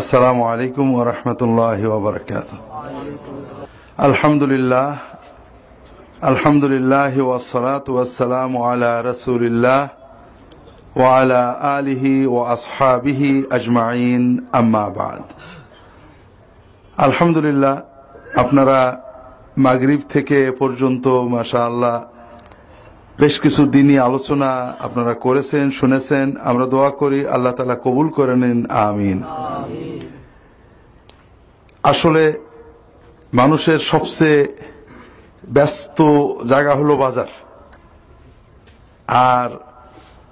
আসসালামু আলাইকুম ওয়া রাহমাতুল্লাহি আলহামদুলিল্লাহ আলহামদুলিল্লাহ ওয়াস সালাতু আলা রাসূলিল্লাহ ওয়া আলা আলিহি ওয়া আসহাবিহি আজমাইন, আম্মা বাদ। আলহামদুলিল্লাহ, আপনারা মাগরিব থেকে পর্যন্ত, মাশাআল্লাহ, বেশ কিছু দিনই আলোচনা আপনারা করেছেন, শুনেছেন। আমরা দোয়া করি আল্লাহ তালা কবুল করে নিন, আমিন। আসলে মানুষের সবচেয়ে ব্যস্ত জায়গা হলো বাজার। আর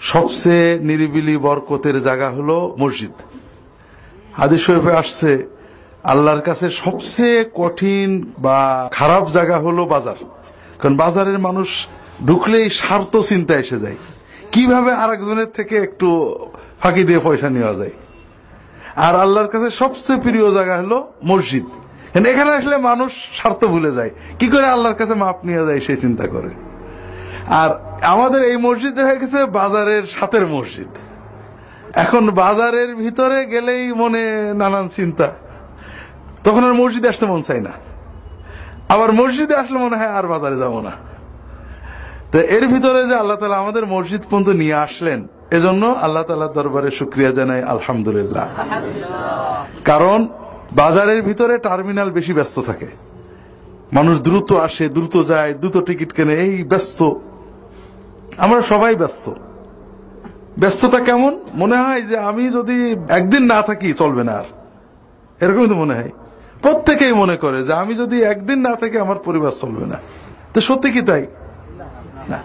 সবচেয়ে নিরিবিলি বরকতের জায়গা হলো মসজিদ। হাদিস শরীফে আসছে, আল্লাহর কাছে সবচেয়ে কঠিন বা খারাপ জায়গা হলো বাজার। কারণ বাজারের মানুষ ঢুকলেই স্বার্থ চিন্তা এসে যায়। কীভাবে আরেকজনের থেকে একটু ফাঁকি দিয়ে পয়সা নেওয়া যায়? আর আল্লাহর কাছে সবচেয়ে প্রিয় জায়গা হলো মসজিদ। এখানে আসলে মানুষ স্বার্থ ভুলে যায়। কি করে আল্লাহর কাছে মাপ নিয়ে যায় সেই চিন্তা করে। আর আমাদের এই মসজিদ হয়ে গেছে বাজারের সাথের মসজিদ। এখন বাজারের ভিতরে গেলেই মনে নানান চিন্তা। তখন আর মসজিদে আসতে মন চাই না। আবার মসজিদে আসলে মনে হয় আর বাজারে যাব না। তো এর ভিতরে যে আল্লাহ তালা আমাদের মসজিদ পর্যন্ত নিয়ে আসলেন এজন্য আল্লাহ তালার দরবারে শুক্রিয়া জানাই, আলহামদুলিল্লাহ। কারণ বাজারের ভিতরে টার্মিনাল বেশি ব্যস্ত থাকে। মানুষ দ্রুত আসে, দ্রুত যায়, দ্রুত টিকিট কেনে, এই ব্যস্ত। আমরা সবাই ব্যস্ত। ব্যস্ততা কেমন? মনে হয় যে আমি যদি একদিন না থাকি, চলবে না আর। এরকমই তো মনে হয়। প্রত্যেকেই মনে করে যে আমি যদি একদিন না থাকি, আমার পরিবার চলবে না। তো সত্যি কি তাই? না।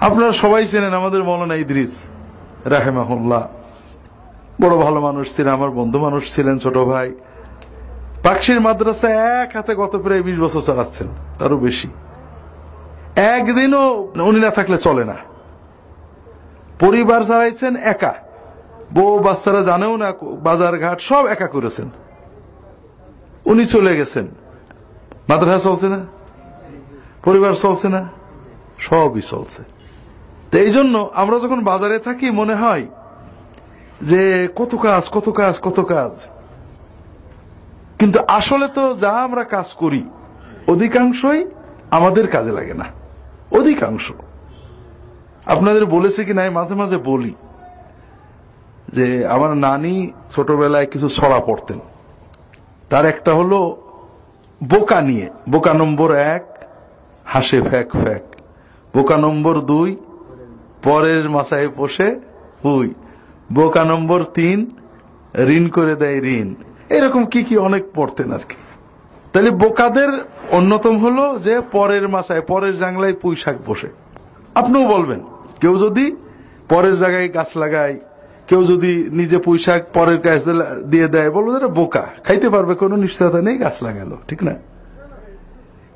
আপনারা সবাই চেনেন আমাদের মৌলানা ইদ্রিস। রাহেমাহুল্লাহ। বড় ভালো মানুষ ছিলেন, আমার বন্ধু মানুষ ছিলেন, ছোট ভাই। পাকশির মাদ্রাসা এক হাতে গত প্রায় বিশ বছর চালাচ্ছেন, তারও বেশি। একদিনও উনি না থাকলে চলে না। পরিবার চালাইছেন একা। বউ বাচ্চারা জানেও না, বাজার ঘাট সব একা করেছেন। উনি চলে গেছেন। মাদ্রাসা চলছে না? পরিবার চলছে না? সবই চলছে। তো এই জন্য আমরা যখন বাজারে থাকি, মনে হয় যে কত কাজ কত কাজ কত কাজ। কিন্তু আসলে তো যা আমরা কাজ করি, অধিকাংশই আমাদের কাজে লাগে না। অধিকাংশ। আপনাদের বলেছে কি নাই মাঝে মাঝে বলি যে আমার নানি ছোটবেলায় কিছু ছড়া পড়তেন। তার একটা হলো বোকা নিয়ে। বোকা নম্বর এক, হাসে ফ্যাক ফ্যাক। বোকা নম্বর দুই পরের মাসায় পোষে হুই। বোকা নম্বর তিন, ঋণ করে দেয় ঋণ। এরকম কি কি অনেক পড়তেন আর কি। তাহলে বোকাদের অন্যতম হলো যে পরের মাসায় পরের জাংলায় পুঁই শাক বসে। আপনিও বলবেন, কেউ যদি পরের জায়গায় গাছ লাগায়, কেউ যদি নিজে পুঁই শাক পরের গাছ দিয়ে দেয় বলব এটা বোকা, খাইতে পারবে, কোনো নিশ্চয়তা নেই, গাছ লাগালো, ঠিক না?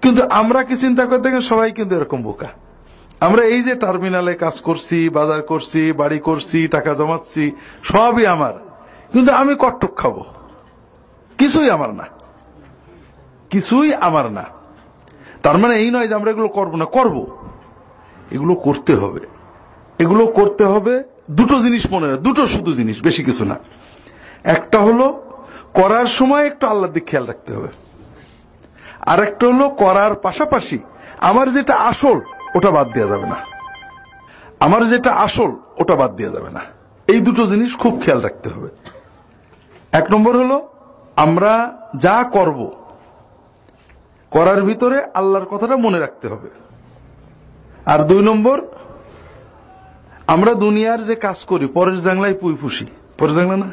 কিন্তু আমরা কি চিন্তা করতে সবাই কিন্তু এরকম বোকা। আমরা এই যে টার্মিনালে কাজ করছি, বাজার করছি, বাড়ি করছি, টাকা জমাচ্ছি, সবই আমার। কিন্তু আমি কট্টক খাব। কিছুই আমার না। কিছুই আমার না। তার মানে এই নয় যে আমরা এগুলো করব না, করব। এগুলো করতে হবে। এগুলো করতে হবে দুটো জিনিস মনে রাখ, দুটো শুধু জিনিস, বেশি কিছু না। একটা হলো করার সময় একটু আল্লাহর দিক খেয়াল রাখতে হবে। আর একটা হলো করার পাশাপাশি আমার যেটা আসল ওটা বাদ দেওয়া যাবে না। আমার যেটা আসল, ওটা বাদ দেওয়া যাবে না। এই দুটো জিনিস খুব খেয়াল রাখতে হবে। এক নম্বর হলো, আমরা যা করব, করার ভিতরে আল্লাহর কথাটা মনে রাখতে হবে। আর দুই নম্বর, আমরা দুনিয়ার যে কাজ করি, পরের জাংলায় পুই ফুসি পরের জাংলা না?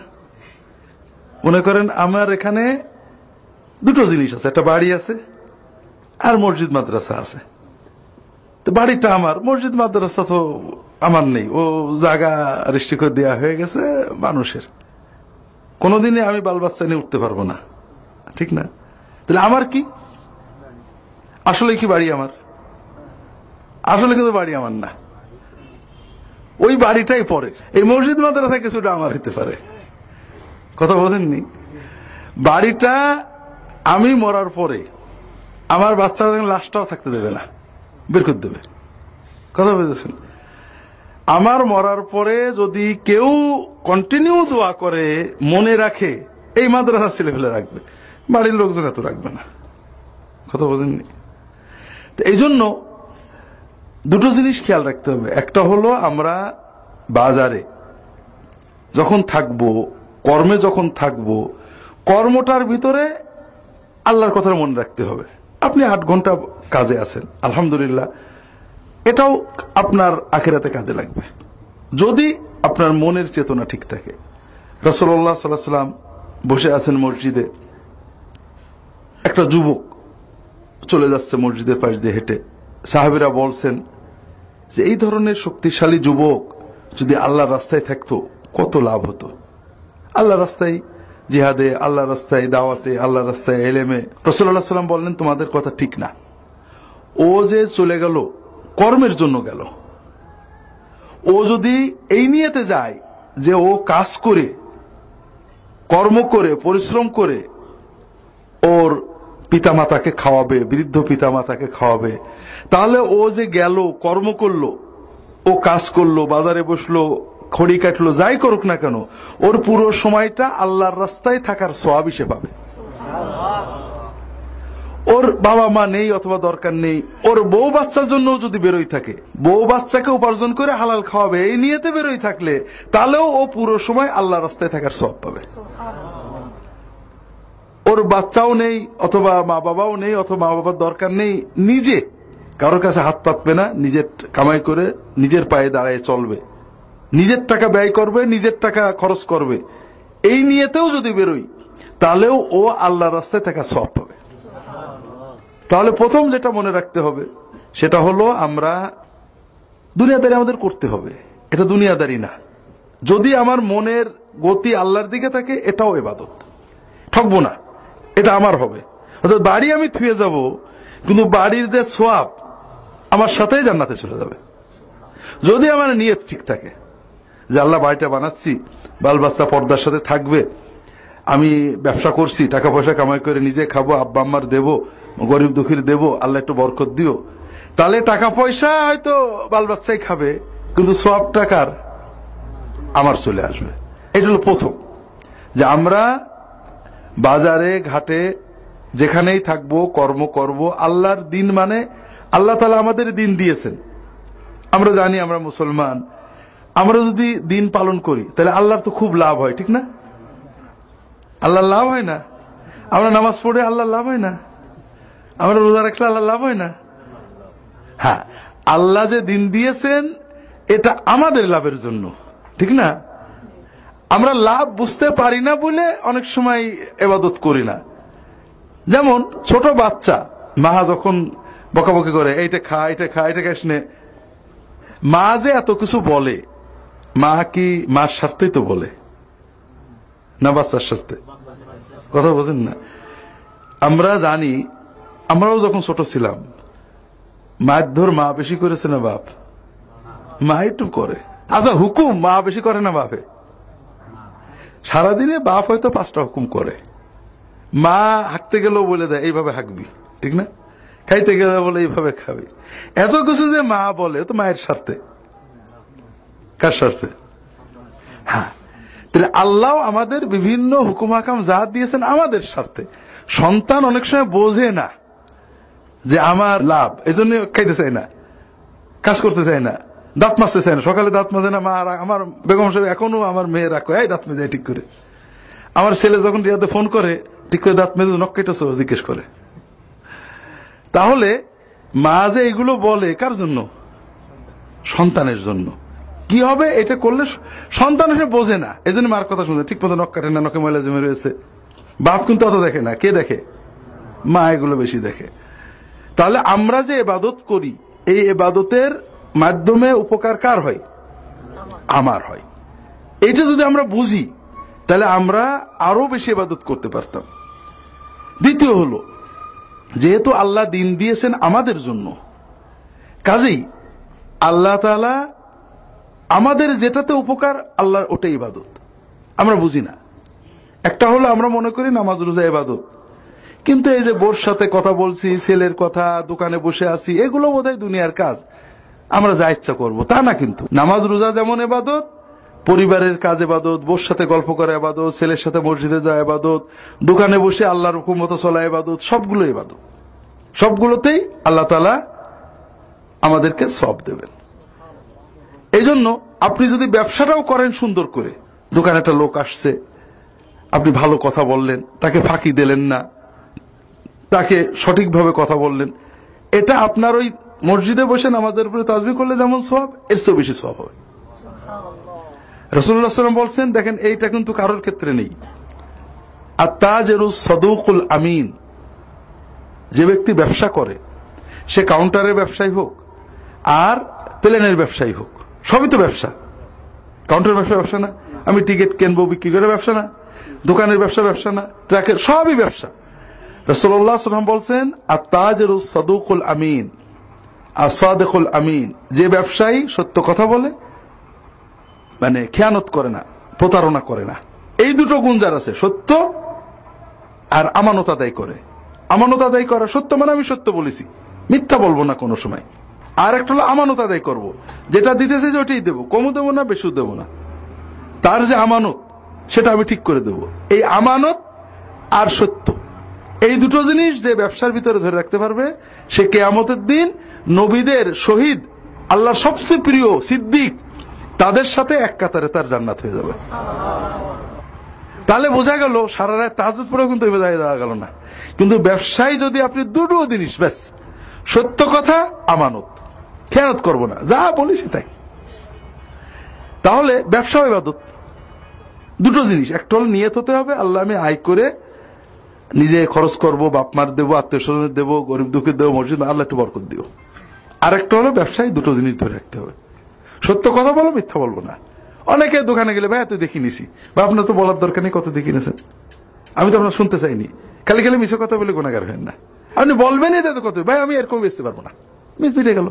মনে করেন আমার এখানে দুটো জিনিস আছে, একটা বাড়ি আছে আর মসজিদ মাদ্রাসা আছে। বাড়িটা আমার। মসজিদ, মাদ্রাসা তো আমার নেই। ও জায়গা রেস্ট্রি করে দেওয়া হয়ে গেছে মানুষের। কোনোদিনে আমি বাল বাচ্চা নিয়ে উঠতে পারব না। ঠিক না? তাহলে আমার কি? আসলে কি বাড়ি আমার? আসলে কিন্তু বাড়ি আমার না। ওই বাড়িটাই পরে এই মসজিদ মাদ্রাসা কিছুটা আমার হতে পারে। কথা বোঝেননি বাড়িটা আমি মরার পরে আমার বাচ্চারা লাশটাও থাকতে দেবে না। বের করে দেবে। কথা বুঝেছেন? আমার মরার পরে যদি কেউ কন্টিনিউ দোয়া করে, মনে রাখে, এই মাদ্রাসা ছেলে ফেলে রাখবে। বাড়ির লোকজন এত রাখবে না। কথা বোঝেননি? এই জন্য দুটো জিনিস খেয়াল রাখতে হবে। একটা হলো আমরা বাজারে যখন থাকব, কর্মে যখন থাকব, কর্মটার ভিতরে আল্লাহর কথা মনে রাখতে হবে। আপনি আট ঘণ্টা কাজে আছেন, আলহামদুলিল্লাহ। এটাও আপনার আখেরাতে কাজে লাগবে। যদি আপনার মনের চেতনা ঠিক থাকে। রসল্লাহ সাল্লাম বসে আছেন মসজিদে। একটা যুবক চলে যাচ্ছে মসজিদের পাশ দিয়ে হেঁটে। সাহাবিরা বলছেন যে, এই ধরনের শক্তিশালী যুবক যদি আল্লাহ রাস্তায় থাকতো, কত লাভ হতো? আল্লাহ রাস্তায় জিহাদে আল্লাহ রাস্তায়, দাওয়াতে আল্লাহ রাস্তায় এলেমে। রসুল্লাহ সাল্লাম বললেন, তোমাদের কথা ঠিক না। ও যে চলে গেল, কর্মের জন্য গেল। ও যদি এই নিয়েতে যায়, যে ও কাজ করে, কর্ম করে, পরিশ্রম করে, ওর পিতামাতাকে খাওয়াবে, বৃদ্ধ পিতামাতাকে খাওয়াবে, তাহলে ও যে গেল, কর্ম করল, ও কাজ করল, বাজারে বসল খড়ি কাটলো, যাই করুক না কেন, ওর পুরো সময়টা আল্লাহর রাস্তায় থাকার সোয়াব সে পাবে। ওর বাবা মা নেই অথবা দরকার নেই, ওর বউ বাচ্চার জন্য যদি বেরোই থাকে, বউ বাচ্চাকে উপার্জন করে হালাল খাওয়াবে, এই নিয়েতে বেরোই থাকলে, তাহলেও ও পুরো সময় আল্লাহ রাস্তায় থাকার সব পাবে। ওর বাচ্চাও নেই, অথবা মা বাবাও নেই, অথবা মা বাবার দরকার নেই, নিজে কারোর কাছে হাত পাতবে না, নিজের কামাই করে নিজের পায়ে দাঁড়ায় চলবে। নিজের টাকা ব্যয় করবে, নিজের টাকা খরচ করবে। এই নিয়েতেও যদি বেরোই, তাহলেও ও আল্লাহ রাস্তায় থাকা সব পাবে। তাহলে প্রথম যেটা মনে রাখতে হবে, সেটা হলো আমরা দুনিয়াদারি আমাদের করতে হবে। এটা দুনিয়াদারি না। যদি আমার মনের গতি আল্লাহর দিকে থাকে, এটাও এবাদত। ঠকবো না। এটা আমার হবে। অর্থাৎ বাড়ি আমি থুয়ে যাব, কিন্তু বাড়ির যে সোয়াব আমার সাথেই জান্নাতে চলে যাবে। যদি আমার নিয়ত ঠিক থাকে। যে আল্লাহ বাড়িটা বানাচ্ছি, বাল বাচ্চা পর্দার সাথে থাকবে, আমি ব্যবসা করছি, টাকা পয়সা কামাই করে নিজে খাব, আব্বা আম্মার দেবো, গরিব দুঃখীর দেবো, আল্লাহ একটু বরকত দিও। তাহলে টাকা পয়সা হয়তো বাল বাচ্চাই খাবে, কিন্তু সব টাকার আমার চলে আসবে। এটা হলো প্রথম। যে আমরা বাজারে, ঘাটে, যেখানেই থাকব, কর্ম করব, আল্লাহর দিন মানে আল্লাহ তালা আমাদের দিন দিয়েছেন। আমরা জানি আমরা মুসলমান আমরা যদি দিন পালন করি, তাহলে আল্লাহর তো খুব লাভ হয়, ঠিক না? আল্লাহর লাভ হয় না? আমরা নামাজ পড়ে আল্লাহর লাভ হয় না? আমরা রোজা রাখলে আল্লাহ লাভ হয় না? হ্যাঁ আল্লাহ যে দিন দিয়েছেন, এটা আমাদের লাভের জন্য, ঠিক না? আমরা লাভ বুঝতে পারি না বলে অনেক সময় এবাদত করি না। যেমন, ছোট বাচ্চা, মা যখন বকাবকি করে, এইটা খা এটা খা এটা খাস মা যে এত কিছু বলে মা কি মার স্বার্থেই তো বলে? না বাচ্চার স্বার্থে? কথা বোঝেন না। আমরা জানি, আমরাও যখন ছোট ছিলাম, মায়ের ধর মা বেশি করেছে না বাপ? মা একটু করে। আচ্ছা হুকুম, মা বেশি করে না বাপে? সারাদিনে বাপ হয়তো পাঁচটা হুকুম করে। মা হাঁকতে গেলেও বলে দেয়, এইভাবে হাঁকবি। ঠিক না? খাইতে গেলে বলে, এইভাবে খাবি। এত কিছু যে মা বলে তো মায়ের স্বার্থে। কার স্বার্থে হ্যাঁ। তাহলে আল্লাহ আমাদের বিভিন্ন হুকুম হাকাম যা দিয়েছেন আমাদের স্বার্থে সন্তান অনেক সময় বোঝে না যে আমার লাভ এই জন্য খাইতে চাই না, কাজ করতে চাই না, দাঁত মাজতে চাই না। সকালে দাঁত মাজে না মা আমার বেগম সাহেব এখনও আমার মেয়েরা কয়, এই দাঁত মেজে ঠিক করে। আমার ছেলে যখন রিয়াতে ফোন করে, ঠিক করে দাঁত মেজে, নখ কেটেছ? জিজ্ঞেস করে। তাহলে মা যে এগুলো বলে, কার জন্য? সন্তানের জন্য। কি হবে? এটা করলে সন্তান এসে বোঝে না। এই জন্য মার কথা শুনে, ঠিক মতো নখ কাটে না, নখে ময়লা জমে রয়েছে। বাপ কিন্তু অত দেখে না। কে দেখে? মা এগুলো বেশি দেখে। তাহলে আমরা যে এবাদত করি, এই এবাদতের মাধ্যমে উপকার কার হয়? আমার হয়। এটা যদি আমরা বুঝি, তাহলে আমরা আরও বেশি এবাদত করতে পারতাম। দ্বিতীয় হলো, যেহেতু আল্লাহ দিন দিয়েছেন আমাদের জন্য, কাজেই আল্লাহ তালা আমাদের যেটাতে উপকার, আল্লাহর ওটাই ইবাদত। আমরা বুঝি না। একটা হলো আমরা মনে করি নামাজ, রোজা ইবাদত। কিন্তু এই যে বোর সাথে কথা বলছি, ছেলের কথা, দোকানে বসে আছি, এগুলো বোধহয় দুনিয়ার কাজ। আমরা যা ইচ্ছা করব, তা না কিন্তু। নামাজ, রোজা যেমন এবাদত পরিবারের কাজ এবাদত বোর সাথে গল্প করা এবাদত ছেলের সাথে মসজিদে যাওয়া এবাদত দোকানে বসে আল্লাহর হুকুম মতো চলা এবাদত সবগুলো এবাদত সবগুলোতেই আল্লাহ তালা আমাদেরকে সব দেবেন। এই জন্য আপনি যদি ব্যবসাটাও করেন সুন্দর করে। দোকানে একটা লোক আসছে আপনি ভালো কথা বললেন তাকে ফাঁকি দিলেন না তাকে সঠিকভাবে কথা বললেন। এটা আপনার ওই মসজিদে বসে নামাজের উপরে তাজবি করলে যেমন সব এর চেয়েও বেশি সব হবে। রসুল্লাহ সাল্লাম বলছেন দেখেন এইটা কিন্তু কারোর ক্ষেত্রে নেই। আর তাজেরু সদুকুল আমিন। যে ব্যক্তি ব্যবসা করে সে কাউন্টারের ব্যবসায়ী হোক আর প্লেনের ব্যবসায়ী হোক সবই তো ব্যবসা। কাউন্টার ব্যবসা ব্যবসা না। আমি টিকিট কিনবো, বিক্রি করে ব্যবসা না। দোকানের ব্যবসা ব্যবসা না। ট্রাকের সবই ব্যবসা। রসল্লাহ সাল্লাম বলছেন আর তাজরু সদুকুল আমিন। আর সাদেকুল আমিন। যে ব্যবসায়ী সত্য কথা বলে মানে খেয়ানত করে না, প্রতারণা করে না। এই দুটো গুণ যার আছে, সত্য আর আমানত আদায় করে। আমানত আদায় করা সত্য মানে আমি সত্য বলেছি। মিথ্যা বলব না কোনো সময়। আর একটা হলো আমানত আদায় করব। যেটা দিতেছে যে ওটাই দেবো। কমও দেবো না, বেশিও দেবো না। তার যে আমানত, সেটা আমি ঠিক করে দেব। এই আমানত আর সত্য। এই দুটো জিনিস যে ব্যবসার ভিতরে ধরে রাখতে পারবে, সে কেয়ামতের দিন নবীদের শহীদ আল্লাহ সবচেয়ে প্রিয় সিদ্দিক, তাদের সাথে এক কাতারে তার জান্নাত হয়ে যাবে। তাহলে বোঝা গেল, সারা রাত তাজুদ পরেও কিন্তু দেওয়া গেল না। কিন্তু ব্যবসায় যদি আপনি দুটো জিনিস, ব্যাস, সত্য কথা, আমানত। খেয়ানত করব না। যা বলেছি তাই তাহলে ব্যবসা ইবাদত। দুটো জিনিস। একটা হল নিয়ত হতে হবে। আল্লাহ আমি আয় করে নিজে খরচ করব বাপ মার দেবো আত্মীয় স্বজনের দেবো, গরিব দুঃখের দেবো, মসজিদ, আল্লাহ একটু বরকত দিও। আর একটা হলো ব্যবসায় দুটো জিনিস ধরে রাখতে হবে। সত্য কথা বলো, মিথ্যা বলব না। অনেকে দোকানে গেলে, ভাই, এত দেখি নিছি। বা আপনার তো বলার দরকার নেই, কত দেখি নিয়েছেন? আমি তো আপনার শুনতে চাইনি। খালি খালি মিশে কথা বলে গুণাগার হয় না। আপনি বলবেনই তো কত? ভাই, আমি এরকম বেচতে পারব না। মিস মিটে গেল।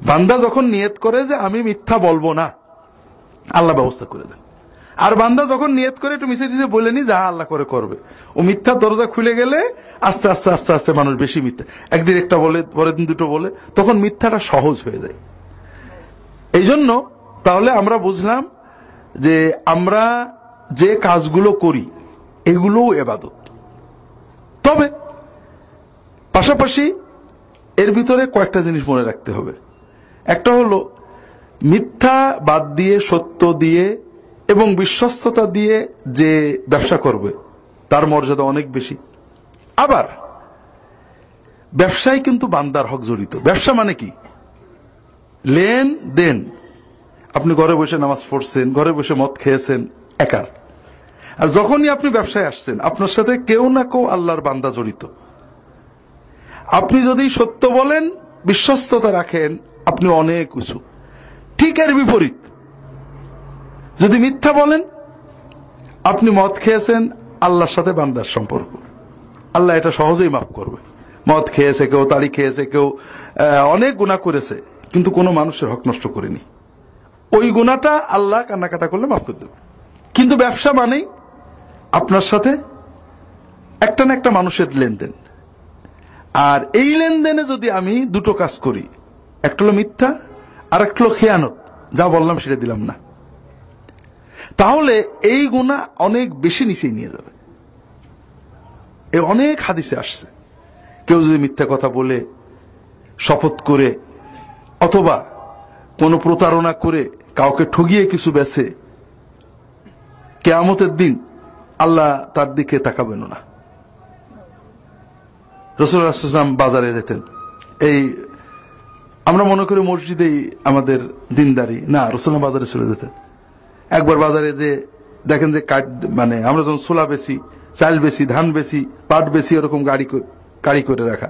বান্দা যখন নিয়ত করে যে আমি মিথ্যা বলব না, আল্লাহ ব্যবস্থা করে দেন। আর বান্দা যখন নিয়ত করে একটু মিশে টিসে বলে নি, যা আল্লাহ করে করবে। ও মিথ্যা দরজা খুলে গেলে আস্তে আস্তে আস্তে আস্তে মানুষ বেশি মিথ্যা। একদিন একটা বলে, পরের দিন দুটো বলে, তখন মিথ্যাটা সহজ হয়ে যায়। এই জন্য তাহলে আমরা বুঝলাম যে আমরা যে কাজগুলো করি, এগুলোও এবাদত। তবে পাশাপাশি এর ভিতরে কয়েকটা জিনিস মনে রাখতে হবে। একটা হলো মিথ্যা বাদ দিয়ে, সত্য দিয়ে এবং বিশ্বস্ততা দিয়ে যে ব্যবসা করবে, তার মর্যাদা অনেক বেশি। আবার, ব্যবসায় কিন্তু বান্দার হক জড়িত। ব্যবসা মানে কি? লেন দেন। আপনি ঘরে বসে নামাজ পড়ছেন, ঘরে বসে মদ খেয়েছেন, একার। আর যখনই আপনি ব্যবসায় আসছেন, আপনার সাথে কেউ না কেউ আল্লাহর বান্দা জড়িত। আপনি যদি সত্য বলেন, বিশ্বস্ততা রাখেন আপনি অনেক উঁচু। ঠিক এর বিপরীত। যদি মিথ্যা বলেন, আপনি মদ খেয়েছেন, আল্লাহর সাথে বান্দার সম্পর্ক। আল্লাহ এটা সহজেই মাফ করবে। মদ খেয়েছে কেউ, তাড়ি খেয়েছে কেউ অনেক গুণা করেছে, কিন্তু কোনো মানুষের হক নষ্ট করেনি। ওই গুণাটা আল্লাহ কান্নাকাটা করলে মাফ করে দেবে। কিন্তু ব্যবসা মানেই আপনার সাথে একটা না একটা মানুষের লেনদেন। আর এই লেনদেনে যদি আমি দুটো কাজ করি একটা হলো মিথ্যা, আর একটা হলো খেয়ানত। যা বললাম সেটা দিলাম না। তাহলে এই গুণা অনেক বেশি নিচেই নিয়ে যাবে। এ অনেক হাদিসে আসছে। কেউ যদি মিথ্যা কথা বলে, শপথ করে, অথবা কোনো প্রতারণা করে কাউকে ঠগিয়ে কিছু বেছে, কেয়ামতের দিন আল্লাহ তার দিকে তাকাবেন না। রসুলাম বাজারে যেতেন। এই আমরা মনে করি মসজিদেই আমাদের দিনদারি। না রসুলাম বাজারে চলে যেতেন। একবার বাজারে যে দেখেন যে কাঠ মানে আমরা যখন সোলা বেশি, চাল বেশি, ধান বেশি, পাট বেশি ওরকম গাড়ি গাড়ি করে রাখা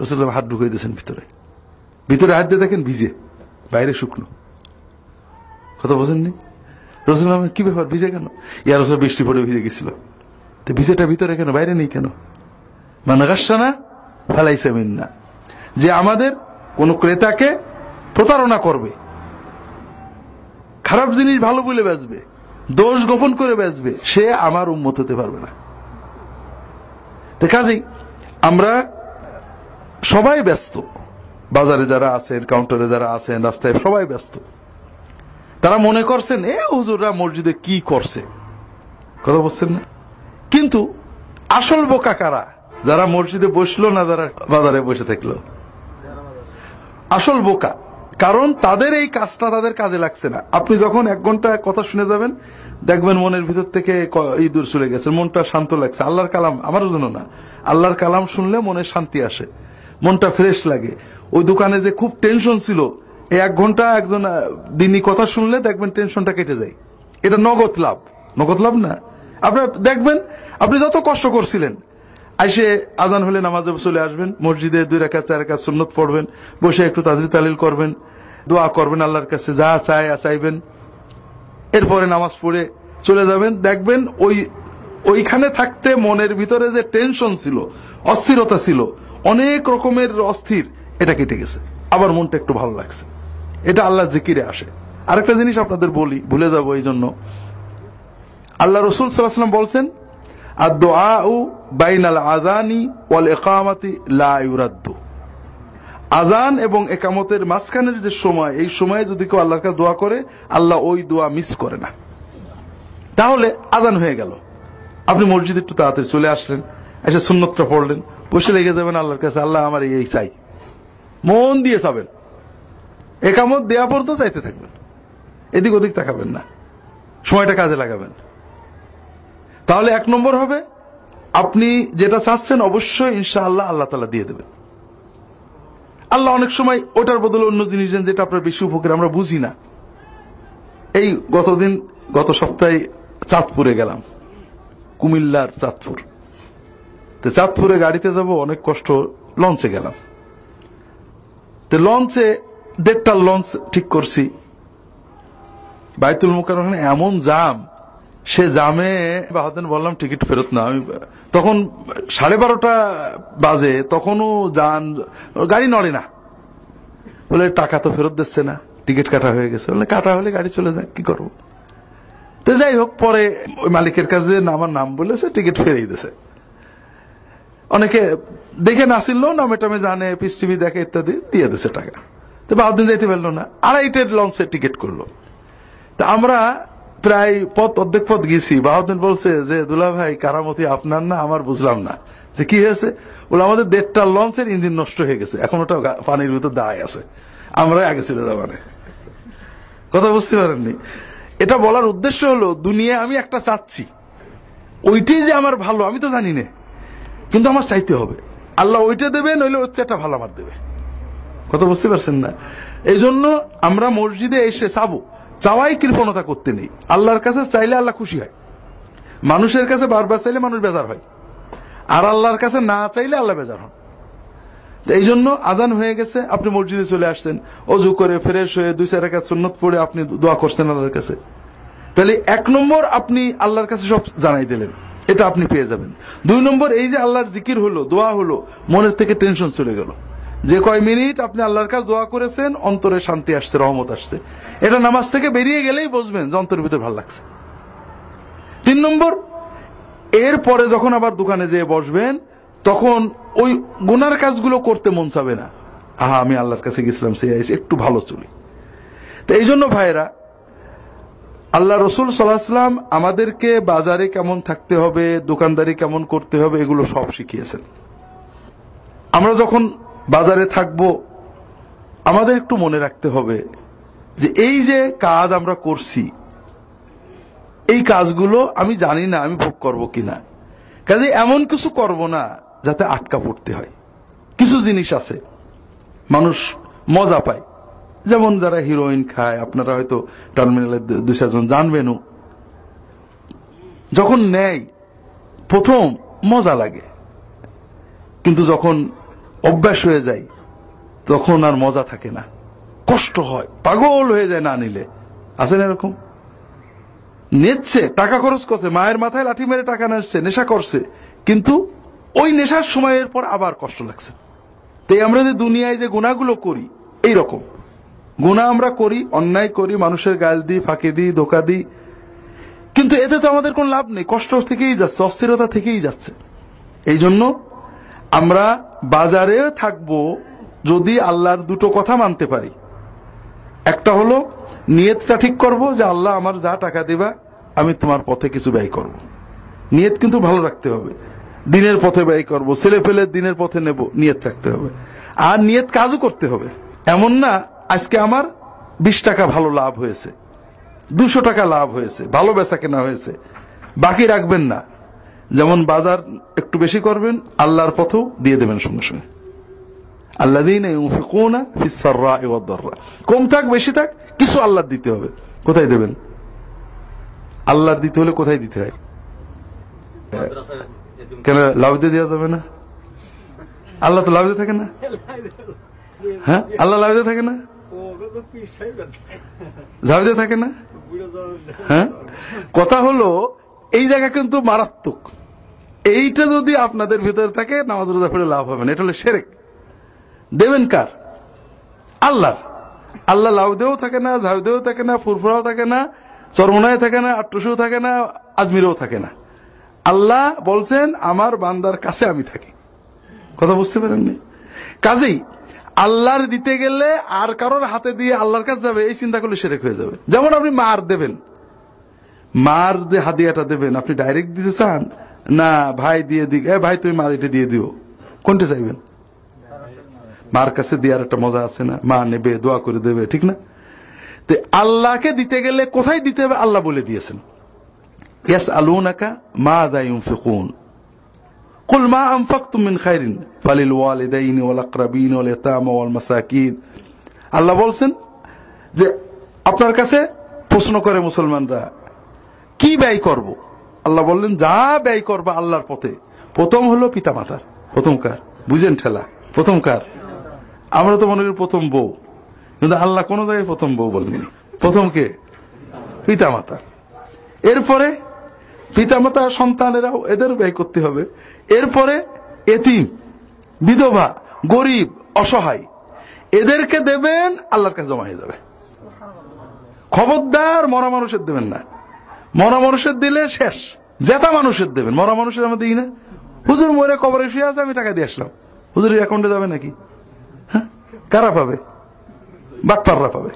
রসুল্লাম হাত ঢুকিয়ে দিয়েছেন ভিতরে। ভিতরে হাত দিয়ে দেখেন ভিজে, বাইরে শুকনো। কথা বোঝেননি? রসুল্লাম কি ব্যাপার, ভিজে কেন? ইয়ার রসুল বৃষ্টি পড়ে ভিজে গেছিল। তো ভিজেটা ভিতরে কেন? বাইরে নেই কেন? মানে মানাগাসানা ফেলাইছে মিন্না। যে আমাদের কোন ক্রেতাকে প্রতারণা করবে। খারাপ জিনিস ভালো বলে বেচবে, দোষ গোপন করে বেচবে, সে আমার উন্মত হতে পারবে না। কাজেই আমরা সবাই ব্যস্ত। বাজারে যারা আছেন কাউন্টারে যারা আছেন, রাস্তায় সবাই ব্যস্ত। তারা মনে করছেন, এ, হুজুররা মসজিদে কি করছে? কথা বলছেন না। কিন্তু আসল বোকা কারা? যারা মসজিদে বসল না যারা বাজারে বসে থাকল? আসল বোকা। কারণ তাদের এই কাজটা তাদের কাজে লাগছে না। আপনি যখন এক ঘণ্টা কথা শুনে যাবেন, দেখবেন মনের ভিতর থেকে ইঁদুর চলে গেছে, মনটা শান্ত লাগছে। আল্লাহর কালাম আমার জন্য না। আল্লাহর কালাম শুনলে মনে শান্তি আসে, মনটা ফ্রেশ লাগে। ওই দোকানে যে খুব টেনশন ছিল, এই এক ঘণ্টা একজন দিনই কথা শুনলে দেখবেন টেনশনটা কেটে যায়। এটা নগদ লাভ। নগদ লাভ না। আপনার, দেখবেন, আপনি যত কষ্ট করছিলেন আইসে আজান হলে নামাজে চলে আসবেন, মসজিদে দুই রেখা চার রেখা সুন্নত পড়বেন, বসে একটু তাজরি তালিল করবেন, দোয়া করবেন আল্লাহর কাছে, যা চায় চাইবেন এরপরে নামাজ পড়ে চলে যাবেন, দেখবেন ওই, ওইখানে থাকতে মনের ভিতরে যে টেনশন ছিল, অস্থিরতা ছিল, অনেক রকমের অস্থির, এটা কেটে গেছে। আবার মনটা একটু ভালো লাগছে। এটা আল্লাহ জিকিরে আসে। আরেকটা জিনিস আপনাদের বলি, ভুলে যাব এই জন্য আল্লাহ রসুল সাল্লাম বলছেন আর আজান এবং একামতের মাঝখানের যে সময় এই সময়ে যদি কেউ আল্লাহর কাছে দোয়া করে আল্লাহ ওই দোয়া মিস করে না তাহলে আজান হয়ে গেল আপনি মসজিদে একটু তাড়াতাড়ি চলে আসলেন এসে সুন্নতটা পড়লেন বসে লেগে যাবেন আল্লাহর কাছে আল্লাহ আমার এই চাই মন দিয়ে চাবেন। একামত দেয়া পর্যন্ত চাইতে থাকবেন। এদিক ওদিক তাকাবেন না। সময়টা কাজে লাগাবেন। তাহলে এক নম্বর হবে, আপনি যেটা চাচ্ছেন অবশ্যই ইনশাআল্লাহ আল্লাহ তালা দিয়ে দেবেন। আল্লাহ অনেক সময় ওটার বদলে অন্য জিনিস দেন যেটা আপনার বেশি উপকার, আমরা বুঝি না। এই গতদিন, গত সপ্তাহে চাঁদপুরে গেলাম, কুমিল্লার চাঁদপুর। তো চাঁদপুরে গাড়িতে যাব, অনেক কষ্ট, লঞ্চে গেলাম। তো লঞ্চে দেড়টা লঞ্চ ঠিক করছি। বাইতুল মুকার এমন জাম সে জামে বাহাদিন বললাম টিকিট ফেরত না, আমি, তখন সাড়ে বারোটা বাজে, তখনও যান, গাড়ি নড়ে না। বলে, টাকা তো ফেরত দিচ্ছে না, টিকিট কাটা হয়ে গেছে। বলে, কাটা হলে গাড়ি চলে যায়, কি করব? তো যাই হোক, পরে ওই মালিকের কাছে আমার নাম বলেছে টিকিট ফেরিয়ে দিছে। অনেকে দেখে নাসিল নামে টামে জানে, পিস টিভি দেখে ইত্যাদি, দিয়ে দিছে টাকা। তো বাহাদিন যাইতে পারল না, আড়াইটের লঞ্চে টিকিট করল। তা আমরা প্রায় পথ অর্ধেক পথ গেছি। বাহাউদ্দিন বলছে যে, দুলা ভাই, কারামতি আপনার না, আমার বুঝলাম না। যে কি হয়েছে? বলে, আমাদের দেড়টা লঞ্চের ইঞ্জিন নষ্ট হয়ে গেছে। এখন ওটা পানির ভিতর দাঁড়ায় আছে। আমরা আগে ছিল মানে কথা বুঝতে পারেননি? এটা বলার উদ্দেশ্য হলো, দুনিয়া আমি একটা চাচ্ছি। ওইটাই যে আমার ভালো, আমি তো জানি না। কিন্তু আমার চাইতে হবে। আল্লাহ ওইটা দেবে, নইলে চেয়ে একটা ভালো আমার দেবে। কথা বুঝতে পারছেন না? এই জন্য আমরা মসজিদে এসে চাবো। চাওয়াই কৃপণতা করতে নেই। আল্লাহর কাছে চাইলে আল্লাহ খুশি হয়। মানুষের কাছে বারবার চাইলে মানুষ বেজার হয়। আর আল্লাহর কাছে না চাইলে আল্লাহ বেজার হন। এই জন্য আজান হয়ে গেছে, আপনি মসজিদে চলে আসছেন, অজু করে ফ্রেশ হয়ে দুই, চার রেখা সুন্নত পড়ে আপনি দোয়া করছেন আল্লাহর কাছে। তাহলে এক নম্বর আপনি আল্লাহর কাছে সব জানাই দিলেন, এটা আপনি পেয়ে যাবেন। দুই নম্বর এই যে আল্লাহর জিকির হলো, দোয়া হলো, মনের থেকে টেনশন চলে গেল। যে কয় মিনিট আপনি আল্লাহর কাছে দোয়া করেছেন, অন্তরে শান্তি আসছে, রহমত আসছে। এটা নামাজ থেকে বেরিয়ে গেলেই বুঝবেন যে অন্তরের ভিতরে ভালো লাগছে। তিন নম্বর, এরপরে যখন আবার দোকানে যেয়ে বসবেন, তখন ওই গুনার কাজগুলো করতে মন চাবে না। আহা, আমি আল্লাহর কাছে গেছিলাম সে আইসি একটু ভালো চলি। তো এই জন্য ভাইরা আল্লাহ রসুল সাল্লাহাম আমাদেরকে বাজারে কেমন থাকতে হবে, দোকানদারি কেমন করতে হবে, এগুলো সব শিখিয়েছেন। আমরা যখন বাজারে থাকব, আমাদের একটু মনে রাখতে হবে যে এই যে কাজ আমরা করছি, এই কাজগুলো আমি জানি না আমি ভোগ করব কিনা। কাজে এমন কিছু করব না যাতে আটকা পড়তে হয়। কিছু জিনিস আছে, মানুষ মজা পায়। যেমন যারা হিরোইন খায়, আপনারা হয়তো টার্মিনালে দু- দুই চারজন জানবেনও। যখন নেয়, প্রথম মজা লাগে। কিন্তু যখন অভ্যাস হয়ে যায়, তখন আর মজা থাকে না। কষ্ট হয়, পাগল হয়ে যায় না নিলে। আছেন এরকম? নিচ্ছে, টাকা খরচ করছে, মায়ের মাথায় লাঠি মেরে টাকা নিচ্ছে, নেশা করছে, কিন্তু ওই নেশার সময়ের পর আবার কষ্ট লাগছে। তাই আমরা যে দুনিয়ায় যে গুণাগুলো করি, এই রকম। গুণা আমরা করি, অন্যায় করি, মানুষের গাল দিই, ফাঁকি দিই, ধোকা দিই। কিন্তু এতে তো আমাদের কোনো লাভ নেই, কষ্ট থেকেই যাচ্ছে, অস্থিরতা থেকেই যাচ্ছে। এই জন্য আমরা বাজারে থাকব যদি আল্লাহর দুটো কথা মানতে পারি। একটা হলো, নিয়তটা ঠিক করব যে আল্লাহ আমার যা টাকা দিবা, আমি তোমার পথে কিছু ব্যয় করব। নিয়ত কিন্তু ভালো রাখতে হবে। দিনের পথে ব্যয় করব, ছেলে ফেলে দিনের পথে নেব, নিয়ত রাখতে হবে। আর নিয়ত কাজও করতে হবে। এমন না, আজকে আমার বিশ টাকা ভালো লাভ হয়েছে, দুশো টাকা লাভ হয়েছে, ভালো বেচা কেনা হয়েছে, বাকি রাখবেন না। যেমন বাজার একটু বেশি করবেন আল্লাহর পথেও দিয়ে দেবেন সঙ্গে সঙ্গে। কম থাক বেশি থাক কিছু আল্লাহ দিতে হবে। কোথায় দেবেন? আল্লাহর দিতে হলে কোথায় দিতে হয়? কেন লাভ দিয়ে দেওয়া যাবে না? আল্লাহ তো লাভ দিয়ে থাকে না? হ্যাঁ? আল্লাহ লাভ দিয়ে থাকে না? ঝাউদে থাকে না? হ্যাঁ? কথা হলো এই জায়গা কিন্তু মারাত্মক। এইটা যদি আপনাদের ভিতরে থাকে, নামাজ রোজা করে লাভ হবে না। এটা হলো সেরেক দেবেন কার? আল্লাহ আল্লাহ লাউদেও থাকে না, ঝাউদেও থাকে না, ফুরফুরাও থাকে না, চরমনায় থাকে না, আট্টুসেও থাকে না, আজমিরেও থাকে না। আল্লাহ বলছেন, আমার বান্দার কাছে আমি থাকি। কথা বুঝতে পারেননি? কাজেই আল্লাহর দিতে গেলে আর কারোর হাতে দিয়ে আল্লাহর কাছে যাবে, এই চিন্তা করলে সেরেক হয়ে যাবে। যেমন আপনি মার দেবেন। মার যে হাদিয়াটা দেবেন, আপনি ডাইরেক্ট দিতে চান না ভাই দিয়ে দিক এ ভাই তুমি মার এটা দিয়ে দিও কোনটা চাইবেন মার কাছে দেওয়ার একটা মজা আছে না মা নেবে দোয়া করে দেবে ঠিক না তো আল্লাহকে দিতে গেলে কোথায় দিতে হবে আল্লাহ বলে দিয়েছেন ইয়াস আলুনাকা মা দায়ুম ফিকুন قل ما أنفقتم من خير فللوالدين والأقربين واليتامى والمساكين আল্লাহ বলছেন যে আপনার কাছে প্রশ্ন করে মুসলমানরা কি ব্যয় করব আল্লাহ বললেন, যা ব্যয় করবা আল্লাহর পথে। প্রথম হলো পিতামাতার। প্রথম কার? বুঝেন ঠেলা। প্রথম কার? আমরা তো মনে করি প্রথম বউ। কিন্তু আল্লাহ কোন জায়গায় প্রথম বউ বলেননি। প্রথম কে? পিতা মাতা এরপরে পিতামাতা, সন্তানেরাও এদের ব্যয় করতে হবে। এরপরে এতিম, বিধবা, গরিব, অসহায়, এদেরকে দেবেন, আল্লাহর কাছে জমা হয়ে যাবে। খবরদার মরা মানুষের দেবেন না। মরা মানুষের দিলে শেষ। জেতা মানুষের দেবেন। মরা মানুষের আমরা দিই না। হুজুর মরে কবরে শুয়ে আছে, আমি টাকা দিয়ে আসলাম। হুজুরের অ্যাকাউন্টে যাবে নাকি? হ্যাঁ? কারা পাবে? বাটপাররা পাবে।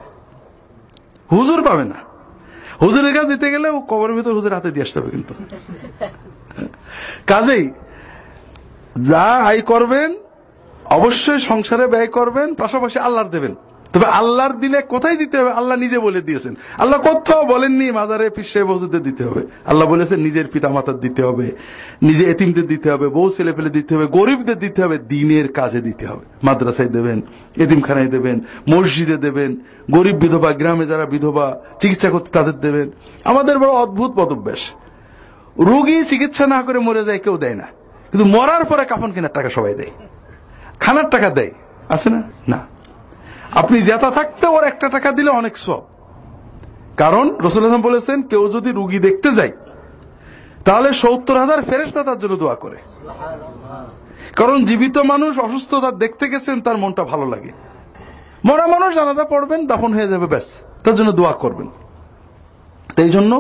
হুজুর পাবে না। হুজুরের কাছে দিতে গেলে ও কবরের ভিতর হুজুর হাতে দিয়ে আসতে হবে কিন্তু। কাজেই যা আয় করবেন, অবশ্যই সংসারে ব্যয় করবেন, পাশাপাশি আল্লাহর দেবেন। তবে আল্লাহর দিলে কোথায় দিতে হবে? আল্লাহ নিজে বলে দিয়েছেন। আল্লাহ কোথাও বলেননি, মাজারে পিসে বসুদের দিতে হবে। আল্লাহ বলেছেন, নিজের পিতা মাতার দিতে হবে, নিজে এতিমদের দিতে হবে, বউ ছেলে ফেলে দিতে হবে, গরিবদের দিতে হবে, দিনের কাজে দিতে হবে। মাদ্রাসায় দেবেন, এতিমখানায় দেবেন, মসজিদে দেবেন, গরিব বিধবা, গ্রামে যারা বিধবা, চিকিৎসা করতে তাদের দেবেন। আমাদের বড় অদ্ভুত পদভ্যাস। রুগী চিকিৎসা না করে মরে যায়, কেউ দেয় না। কিন্তু মরার পরে কাফন কেনার টাকা সবাই দেয়। খানার টাকা দেয়। আছে না? না। আপনি জেতা থাকতে ওর একটা টাকা দিলে অনেক সব। কারণ রসুল হাসান বলেছেন, কেউ যদি রুগী দেখতে যায়, তাহলে সত্তর হাজার ফেরেস্তা তার জন্য দোয়া করে। কারণ জীবিত মানুষ অসুস্থতা দেখতে গেছেন, তার মনটা ভালো লাগে। মরা মানুষ জানাজা পড়বেন, দাফন হয়ে যাবে, ব্যাস, তার জন্য দোয়া করবেন। এই জন্য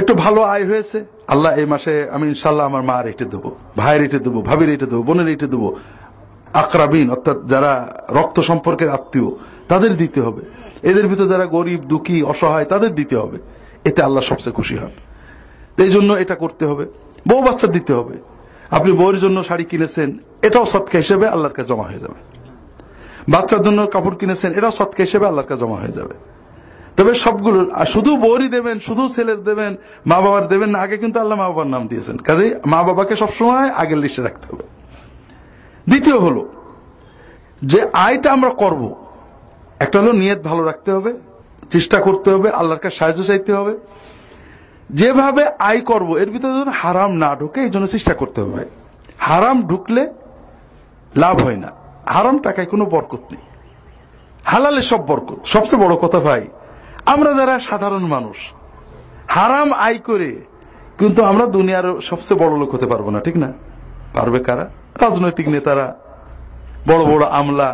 একটু ভালো আয় হয়েছে। আল্লাহ এই মাসে আমি ইনশাল্লাহ আমার মা রেটে দেবো, ভাইয়ের রেটে দেবো ভাবি রেটে দেবো, বোনের রেটে দেবো। আকরাবিন, অর্থাৎ যারা রক্ত সম্পর্কের আত্মীয়, তাদের দিতে হবে। এদের ভিতরে যারা গরিব, দুঃখী, অসহায়, তাদের দিতে হবে। এতে আল্লাহ সবচেয়ে খুশি হন। এই জন্য এটা করতে হবে। বউ বাচ্চার দিতে হবে। আপনি বউয়ের জন্য শাড়ি কিনেছেন, এটাও সৎকা হিসেবে আল্লাহর কাছে জমা হয়ে যাবে। বাচ্চার জন্য কাপড় কিনেছেন, এটাও সৎকা হিসেবে আল্লাহর কাছে জমা হয়ে যাবে। তবে সবগুলো শুধু বৌরই দেবেন, শুধু ছেলের দেবেন মা বাবার দেবেন না, আগে কিন্তু আল্লাহ মা বাবার নাম দিয়েছেন। কাজেই মা বাবাকে সবসময় আগের লিস্টে রাখতে হবে। দ্বিতীয় হলো, যে আয়টা আমরা করব, একটা হলো নিয়ত ভালো রাখতে হবে, চেষ্টা করতে হবে, আল্লাহর কাছে সাহায্য চাইতে হবে। যেভাবে আয় করব, এর ভিতরে যেন হারাম না ঢুকে এই জন্য চেষ্টা করতে হবে হারাম ঢুকলে লাভ হয় না। হারাম টাকায় কোনো বরকত নেই। হালালে সব বরকত। সবচেয়ে বড় কথা ভাই, আমরা যারা সাধারণ মানুষ, হারাম আয় করে কিন্তু আমরা দুনিয়ার সবচেয়ে বড় লোক হতে পারব না, ঠিক না? পারবে কারা? রাজনৈতিক নেতারা, বড় বড় আমলা,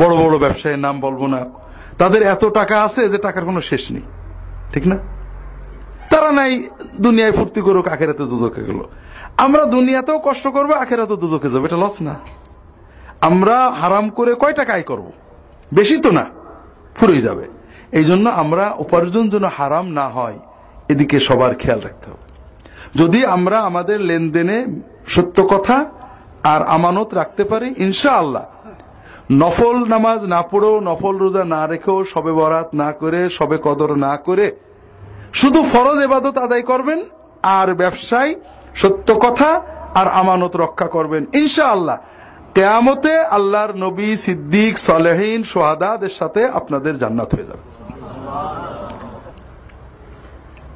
বড় বড় ব্যবসায়ীর নাম বলব না, তাদের এত টাকা আছে যে টাকার কোনো শেষ নেই, ঠিক না? তারা নাই দুনিয়ায় ফুর্তি করুক, আখেরাতে দুদকে গেল। আমরা দুনিয়াতেও কষ্ট করব আখেরাতে দুদকে যাব, এটা লস না। আমরা হারাম করে কয় টাকা আয় করব? বেশি তো না ফুরেই যাবে। এই জন্য আমরা উপার্জন যেন হারাম না হয়, এদিকে সবার খেয়াল রাখতে হবে। যদি আমরা আমাদের লেনদেনে সত্য কথা আর আমানত রাখতে পারি? ইনশাআল্লাহ। নফল নামাজ না পড়েও নফল রোজা না রেখেও সবে বরাত না করে, সবে কদর না করে। শুধু ফরজ এবাদত আদায় করবেন, আর ব্যবসায় সত্য কথা, আর আমানত রক্ষা করবেন। ইনশাআল্লাহ। কেয়ামতে আল্লাহর নবী সিদ্দিক, সলেহীন, সোহাদাদের সাথে আপনাদের জান্নাত হয়ে যাবে।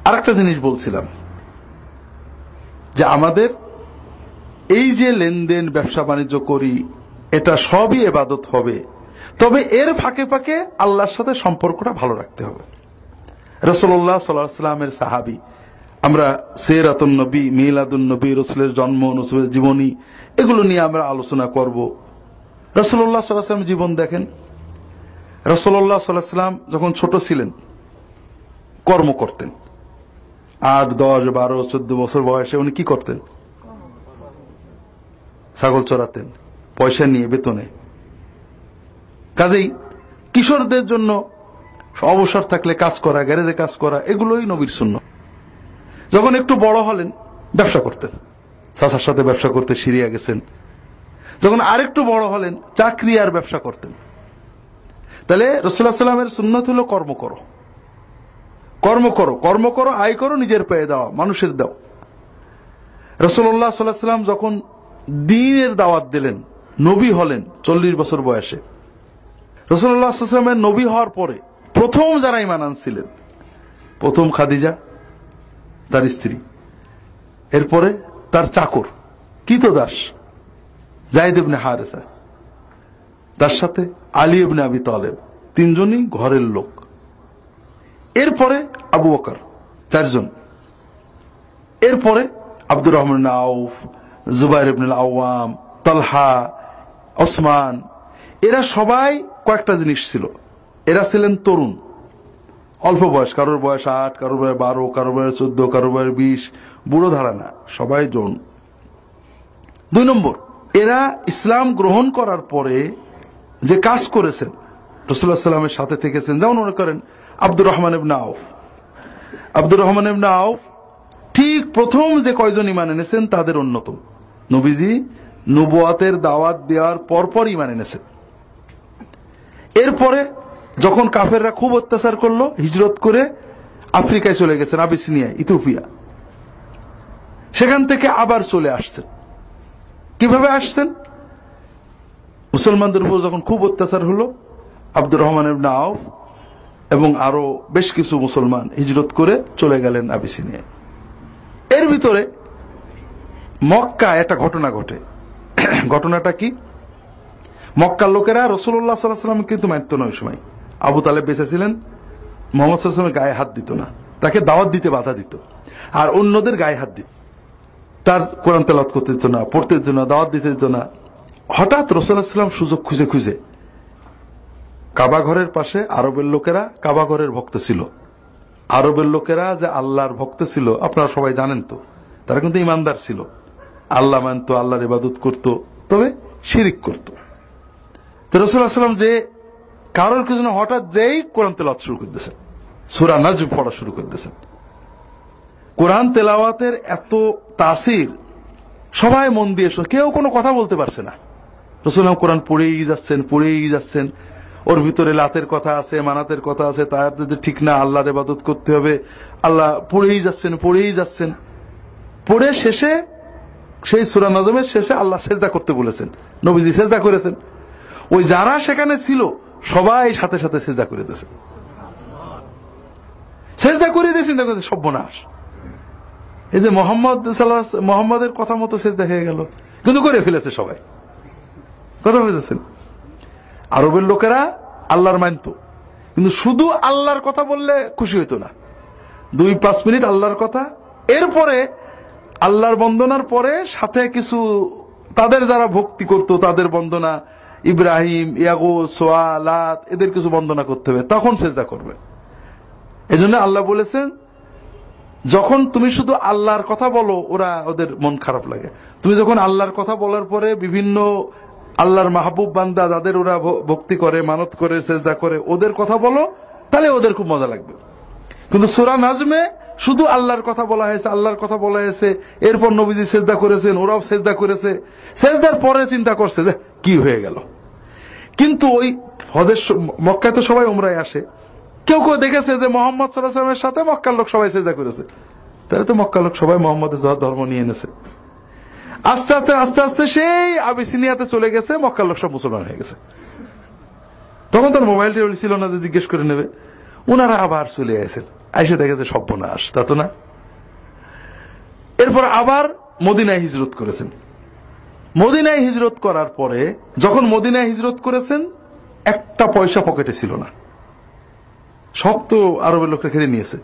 আরেকটা জিনিস বলছিলাম, যে আমাদের এই যে লেনদেন, ব্যবসা বাণিজ্য করি, এটা সবই এবাদত হবে। তবে এর ফাঁকে ফাঁকে আল্লাহর সাথে সম্পর্কটা ভালো রাখতে হবে। রসল্লাহ সাল্লামের সাহাবি, আমরা সেরাতুন নবী, মিলাদুন নবী, রসুলের জন্ম, রসুলের জীবনী, এগুলো নিয়ে আমরা আলোচনা করব। রসল্লাহ সাল্লাহাম জীবন দেখেন। রসল্লাহ সাল্লাহাম যখন ছোট ছিলেন, কর্ম করতেন। আট, দশ, বারো, চোদ্দ বছর বয়সে উনি কি করতেন? ছাগল চড়াতেন, পয়সা নিয়ে বেতনে। কাজেই কিশোরদের জন্য অবসর থাকলে কাজ করা, গ্যারেজে কাজ করা, এগুলোই নবীর শূন্য যখন একটু বড় হলেন, ব্যবসা করতেন। চাষার সাথে ব্যবসা করতে সিরিয়া গেছেন। যখন আরেকটু বড় হলেন, চাকরি আর ব্যবসা করতেন। তাহলে রসুল্লাহ সাল্লামের সুন্নত হলো কর্ম করো। কর্ম করো কর্ম করো, আয় করো, নিজের পেয়ে দেওয়া মানুষের দাও। রসুল্লাহ সাল্লাহ সাল্লাম যখন দিনের দাওয়াত দিলেন, নবী হলেন চল্লিশ বছর বয়সে। রসুল্লাহামের নবী হওয়ার পরে প্রথম যারা ইমান আনছিলেন, প্রথম খাদিজা, তার স্ত্রী, এরপরে তার চাকর কিত দাস জাহিদ ইবনে হারেসা, তার সাথে আলী ইবনে আবি তালেব, তিনজনই ঘরের লোক। এরপরে আবু বকর, চারজন। এরপরে আব্দুর রহমান আউফ জুবাইর ইবনুল আওয়াম তালহা, ওসমান, এরা সবাই কয়েকটা জিনিস ছিল। এরা ছিলেন তরুণ। অল্প বয়স, কারোর বয়স আট, কারোর বয়স বারো, কারোর বয়স চোদ্দ, কারোর বয়স বিশ, বুড়ো ধারা না, সবাই জন দুই নম্বর, এরা ইসলাম গ্রহণ করার পরে যে কাজ করেছেন রসুল্লাহ সাল্লামের সাথে থেকেছেন, যেমন মনে করেন আব্দুর রহমান ইবনা আউফ। আব্দুর রহমান ইবনা আউফ ঠিক প্রথম যে কয়জন ইমান এনেছেন, তাদের অন্যতম। নবীজি নবুয়াতের দাওয়াত দেওয়ার পরপর ইমান এনেছেন এরপরে যখন কাফেররা খুব অত্যাচার করল, হিজরত করে আফ্রিকায় চলে গেছেন, আবিসিনিয়ায়, ইথিওপিয়া। সেখান থেকে আবার চলে আসছেন। কীভাবে আসছেন? মুসলমানদের উপর যখন খুব অত্যাচার হলো, আব্দুর রহমান আউফ এবং আরও বেশ কিছু মুসলমান হিজরত করে চলে গেলেন আবিসিনিয়ায়। এর ভিতরে মক্কা একটা ঘটনা ঘটে। ঘটনাটা কি? মক্কার লোকেরা রসুল্লাহ সাল্লাম কিন্তু মানত না ওই সময়। আবু তালেব বেঁচে ছিলেন, মোহাম্মদ সাল্লামের গায়ে হাত দিত না। তাকে দাওয়াত দিতে বাধা দিত। আর অন্যদের গায়ে হাত দিত। তার কোরআন তেলাত করতে দিত না, পড়তে দিত না, দাওয়াত দিতে দিত না। হঠাৎ রসুল্লাহাম সুযোগ খুঁজে খুঁজে। কাবা ঘরের পাশে আরবের লোকেরা কাবা ঘরের ভক্ত ছিল। আরবের লোকেরা যে আল্লাহর ভক্ত ছিল, আপনারা সবাই জানেন তো, তারা কিন্তু ইমানদার ছিল। আল্লাহ মানত, আল্লাহর ইবাদত করত, তবে শিরিক করত। তো রসুল্লাহাম যে কারোর কিছু না, হঠাৎ যেই কোরআন তেলাওয়াত শুরু করে দিয়েছেন, সুরা নাজম পড়া শুরু করতেছেন কোরআন তেলাওয়াতের এত তাসির, সবাই মন দিয়ে। কেউ কোনো কথা বলতে পারছে না। রসুলাম কোরআন পড়েই যাচ্ছেন পড়েই যাচ্ছেন। ওর ভিতরে লাতের কথা আছে, মানাতের কথা আছে তাই যে ঠিক না, আল্লাহর ইবাদত করতে হবে, আল্লাহ পড়েই যাচ্ছেন পড়েই যাচ্ছেন। পড়ে শেষে সেই সুরা নজমের শেষে আল্লাহ সেজদা করতে বলেছেন। নবীজি সেজদা করেছেন। ওই যারা সেখানে ছিল, সবাই সাথে সাথে সেজদা করে দিয়েছেন। সেজদা করে দিয়েছেন, দেখো সর্বনাশ। এই যে মোহাম্মদ মোহাম্মদের কথা মতো সেজদা হয়ে গেল। কিন্তু করে ফেলেছে সবাই। কথা বুঝেছেন আরবের লোকেরা আল্লাহর মানত কিন্তু শুধু আল্লাহর কথা বললে খুশি হইতো না। দুই পাঁচ মিনিট আল্লাহর কথা। এরপরে আল্লাহর বন্দনার পরে সাথে কিছু তাদের যারা ভক্তি করত, তাদের বন্দনা, ইব্রাহিম ইয়াগো সোয়া, লাত, এদের কিছু বন্দনা করতে হবে, তখন সেজদা করবে। এজন্য আল্লাহ বলেছেন, যখন তুমি শুধু আল্লাহর কথা বলো, ওরা ওদের মন খারাপ লাগে। তুমি যখন আল্লাহর কথা বলার পরে বিভিন্ন আল্লাহর মাহবুব বান্দা, যাদের ওরা ভক্তি করে, মানত করে, সেজদা করে, ওদের কথা বলো, তাহলে ওদের খুব মজা লাগবে। কিন্তু সুরা নাজমে শুধু আল্লাহর কথা বলা হয়েছে, আল্লাহর কথা বলা হয়েছে। এরপর নবীজি সেজদা করেছেন, ওরাও সেজদা করেছে। সেজদার পরে চিন্তা করছে যে, কি হয়ে গেল? কিন্তু ওই হদের মক্কায় তো সবাই উমরায় আসে। কেউ কেউ দেখেছে যে মোহাম্মদ সাল্লাহামের সাথে মক্কার লোক সবাই সেজদা করেছে। তাহলে তো মক্কার লোক সবাই মোহাম্মদের ধর্ম নিয়ে এনেছে। আস্তে আস্তে আস্তে আস্তে সেই আবিসিনিয়াতে চলে গেছে, মক্কার লোক সব মুসলমান হয়ে গেছে। তখন তার মোবাইল টেবিল ছিল না যে জিজ্ঞেস করে নেবে। ওনারা আবার চলে আসেন। আইসে দেখেছে সর্বনাশ, তা তো না? এরপর আবার মদিনায় হিজরত করেছেন। মদিনায় হিজরত করার পরে যখন মদিনায় হিজরত করেছেন, একটা পয়সা পকেটে ছিল না। সব তো আরবের লোকরা কেড়ে নিয়েছে।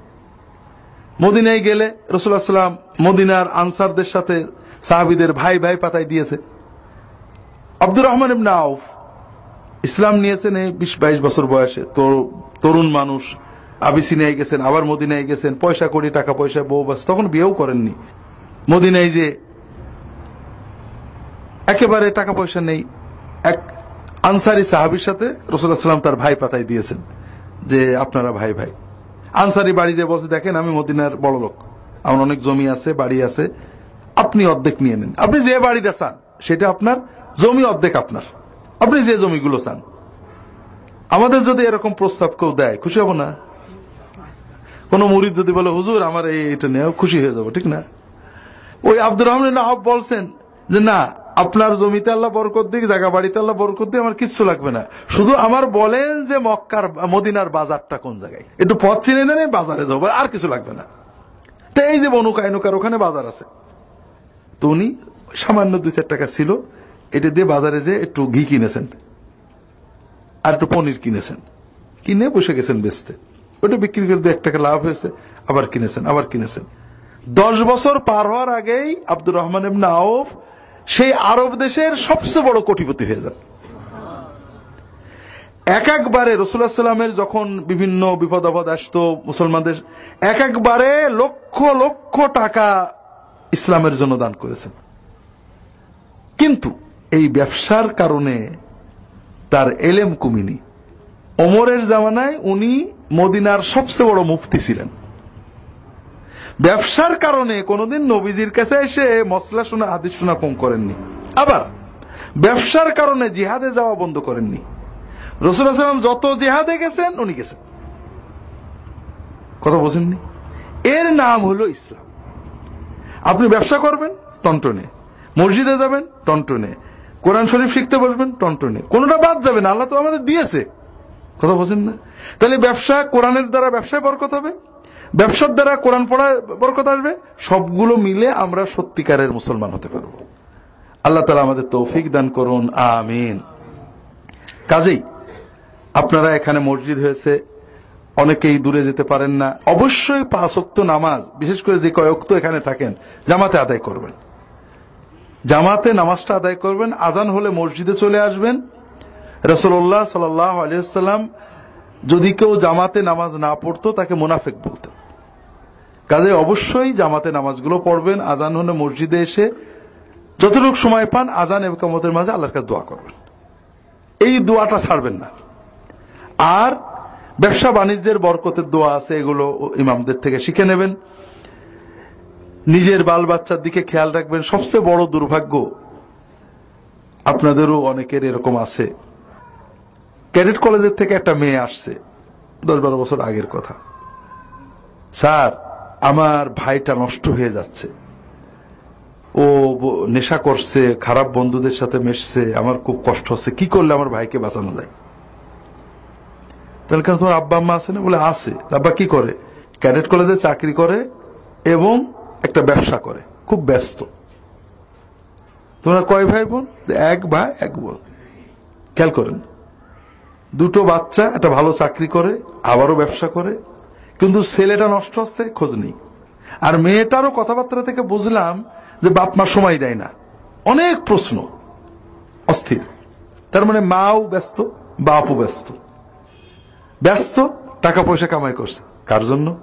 মদিনায় গেলে রসুল্লাহ সাল্লাম মদিনার আনসারদের সাথে সাহাবিদের ভাই ভাই পাতায় দিয়েছে। আব্দুর রহমান ইবনে আউফ ইসলাম নিয়েছেন এই বিশ বাইশ বছর বয়সে তরুণ মানুষ আবিসিনিয়ায় গেছেন, আবার মদিনায় গেছেন, পয়সা, কোটি টাকা, পয়সা, বউ বাস, তখন বিয়েও করেননি। মদিনায় যে একেবারে টাকা পয়সা নেই। এক আনসারি সাহাবির সাথে সাল্লাম তার ভাই পাতায় দিয়েছেন যে, আপনারা ভাই ভাই। আনসারি বাড়ি যে বলছে, দেখেন, আমি মদিনার বড় লোক। আমার অনেক জমি আছে, বাড়ি আছে। আপনি অর্ধেক নিয়ে নেন। আপনি যে বাড়িটা চান, সেটা আপনার, জমি অর্ধেক আপনার। আপনি যে জমিগুলো চান। আমাদের যদি এরকম প্রস্তাব কেউ দেয়, খুশি হব না? কোন মুরিদ যদি বলে, হুজুর, আমার এটা নিয়ে খুশি হয়ে যাব। ঠিক না? ওই আব্দুর রহমান আহব বলছেন যে, না, আপনার জমিতে আল্লাহ বরকত দিক, জায়গা বাড়িতে আল্লাহ বরকত দিক, আমার কিচ্ছু লাগবে না। শুধু আমার বলেন যে, মক্কার, মদিনার বাজারটা কোন জায়গায়। একটু পথ চিনে দেন বাজারে যাব, আর কিছু লাগবে না। তো এই যে বনু কায়নুকার ওখানে বাজার আছে। তো উনি সামান্য দুই চার টাকা ছিল, এটা দিয়ে বাজারে যে একটু ঘি কিনেছেন। আর একটু পনির কিনেছেন। কিনে বসে গেছেন বেচতে। ওটা বিক্রি করে দিয়ে এক টাকা লাভ হয়েছে, আবার কিনেছেন আবার কিনেছেন। দশ বছর পার হওয়ার আগেই আব্দুর রহমান আউফ সেই আরব দেশের সবচেয়ে বড় কোটিপতি হয়ে যান। এক একবারে রসুল্লাহ সাল্লামের যখন বিভিন্ন বিপদ আপদ আসতো মুসলমানদের এক একবারে লক্ষ লক্ষ টাকা ইসলামের জন্য দান করেছেন। কিন্তু এই ব্যবসার কারণে তার এলেম কমিনি। ওমরের জামানায় উনি মদিনার সবচেয়ে বড় মুফতি ছিলেন। ব্যবসার কারণে কোনোদিন নবীজির কাছে এসে মশলা শোনা, হাদিস শোনা কম করেননি। আবার ব্যবসার কারণে জিহাদে যাওয়া বন্ধ করেননি। রসুল সাল্লাম যত জিহাদে গেছেন, উনি গেছেন। কথা বোঝেননি? এর নাম হলো ইসলাম। আপনি ব্যবসা করবেন, টনটনে। মসজিদে যাবেন, টনটনে। কোরআন শরীফ শিখতে বসবেন, টনটনে। কোনটা বাদ যাবে না, আল্লাহ তো আমাদের দিয়েছে। কথা বোঝেন না? তাহলে ব্যবসা কোরআনের দ্বারা ব্যবসায় বরকত হবে? ব্যবসার দ্বারা কোরআন পড়া বরকত আসবে? সবগুলো মিলে আমরা সত্যিকারের মুসলমান হতে পারব। আল্লাহ তালা আমাদের তৌফিক দান করুন। আমিন। কাজেই আপনারা এখানে মসজিদ হয়েছে, অনেকেই দূরে যেতে পারেন না। অবশ্যই পাঁচক্ত নামাজ, বিশেষ করে যে কয়েক্ত এখানে থাকেন, জামাতে আদায় করবেন। জামাতে নামাজটা আদায় করবেন আজান হলে মসজিদে চলে আসবেন। রসল্লাহ সাল্লাহ আলিয়াল্লাম যদি কেউ জামাতে নামাজ না পড়তো, তাকে মুনাফেক বলতেন। কাজে অবশ্যই জামাতে নামাজগুলো পড়বেন আজান হলে মসজিদে এসে যতটুকু সময় পান আজান এবং কামতের মাঝে আল্লাহর কাছে দোয়া করবেন। এই দোয়াটা ছাড়বেন না। আর ব্যবসা বাণিজ্যের বরকতের দোয়া আছে, এগুলো ইমামদের থেকে শিখে নেবেন। নিজের বাল বাচ্চার দিকে খেয়াল রাখবেন। সবচেয়ে বড় দুর্ভাগ্য আপনাদেরও অনেকের এরকম আছে। ক্যাডেট কলেজের থেকে একটা মেয়ে আসছে দশ বারো বছর আগের কথা। স্যার, আমার ভাইটা নষ্ট হয়ে যাচ্ছে। ও নেশা করছে, খারাপ বন্ধুদের সাথে মেশছে, আমার খুব কষ্ট হচ্ছে। কি করলে আমার ভাইকে বাঁচানো যায়? তাহলে কেন তোমার আব্বা, আম্মা আছে না? বলে, আছে। আব্বা কি করে? ক্যাডেট কলেজে চাকরি করে এবং একটা ব্যবসা করে। খুব ব্যস্ত। তোমরা কয় ভাই বোন? এক ভাই, এক বোন। খেয়াল করেন। দুটো বাচ্চা, একটা ভালো চাকরি করে, আবারও ব্যবসা করে, কিন্তু ছেলেটা নষ্ট হচ্ছে, খোঁজ নেই। আর মেয়েটারও কথাবার্তা থেকে বুঝলাম যে বাপ মা সময় দেয় না। অনেক প্রশ্ন, অস্থির। তার মানে মাও ব্যস্ত, বাপও ব্যস্ত। ব্যস্ত, টাকা পয়সা কামাই করছে। কার জন্য?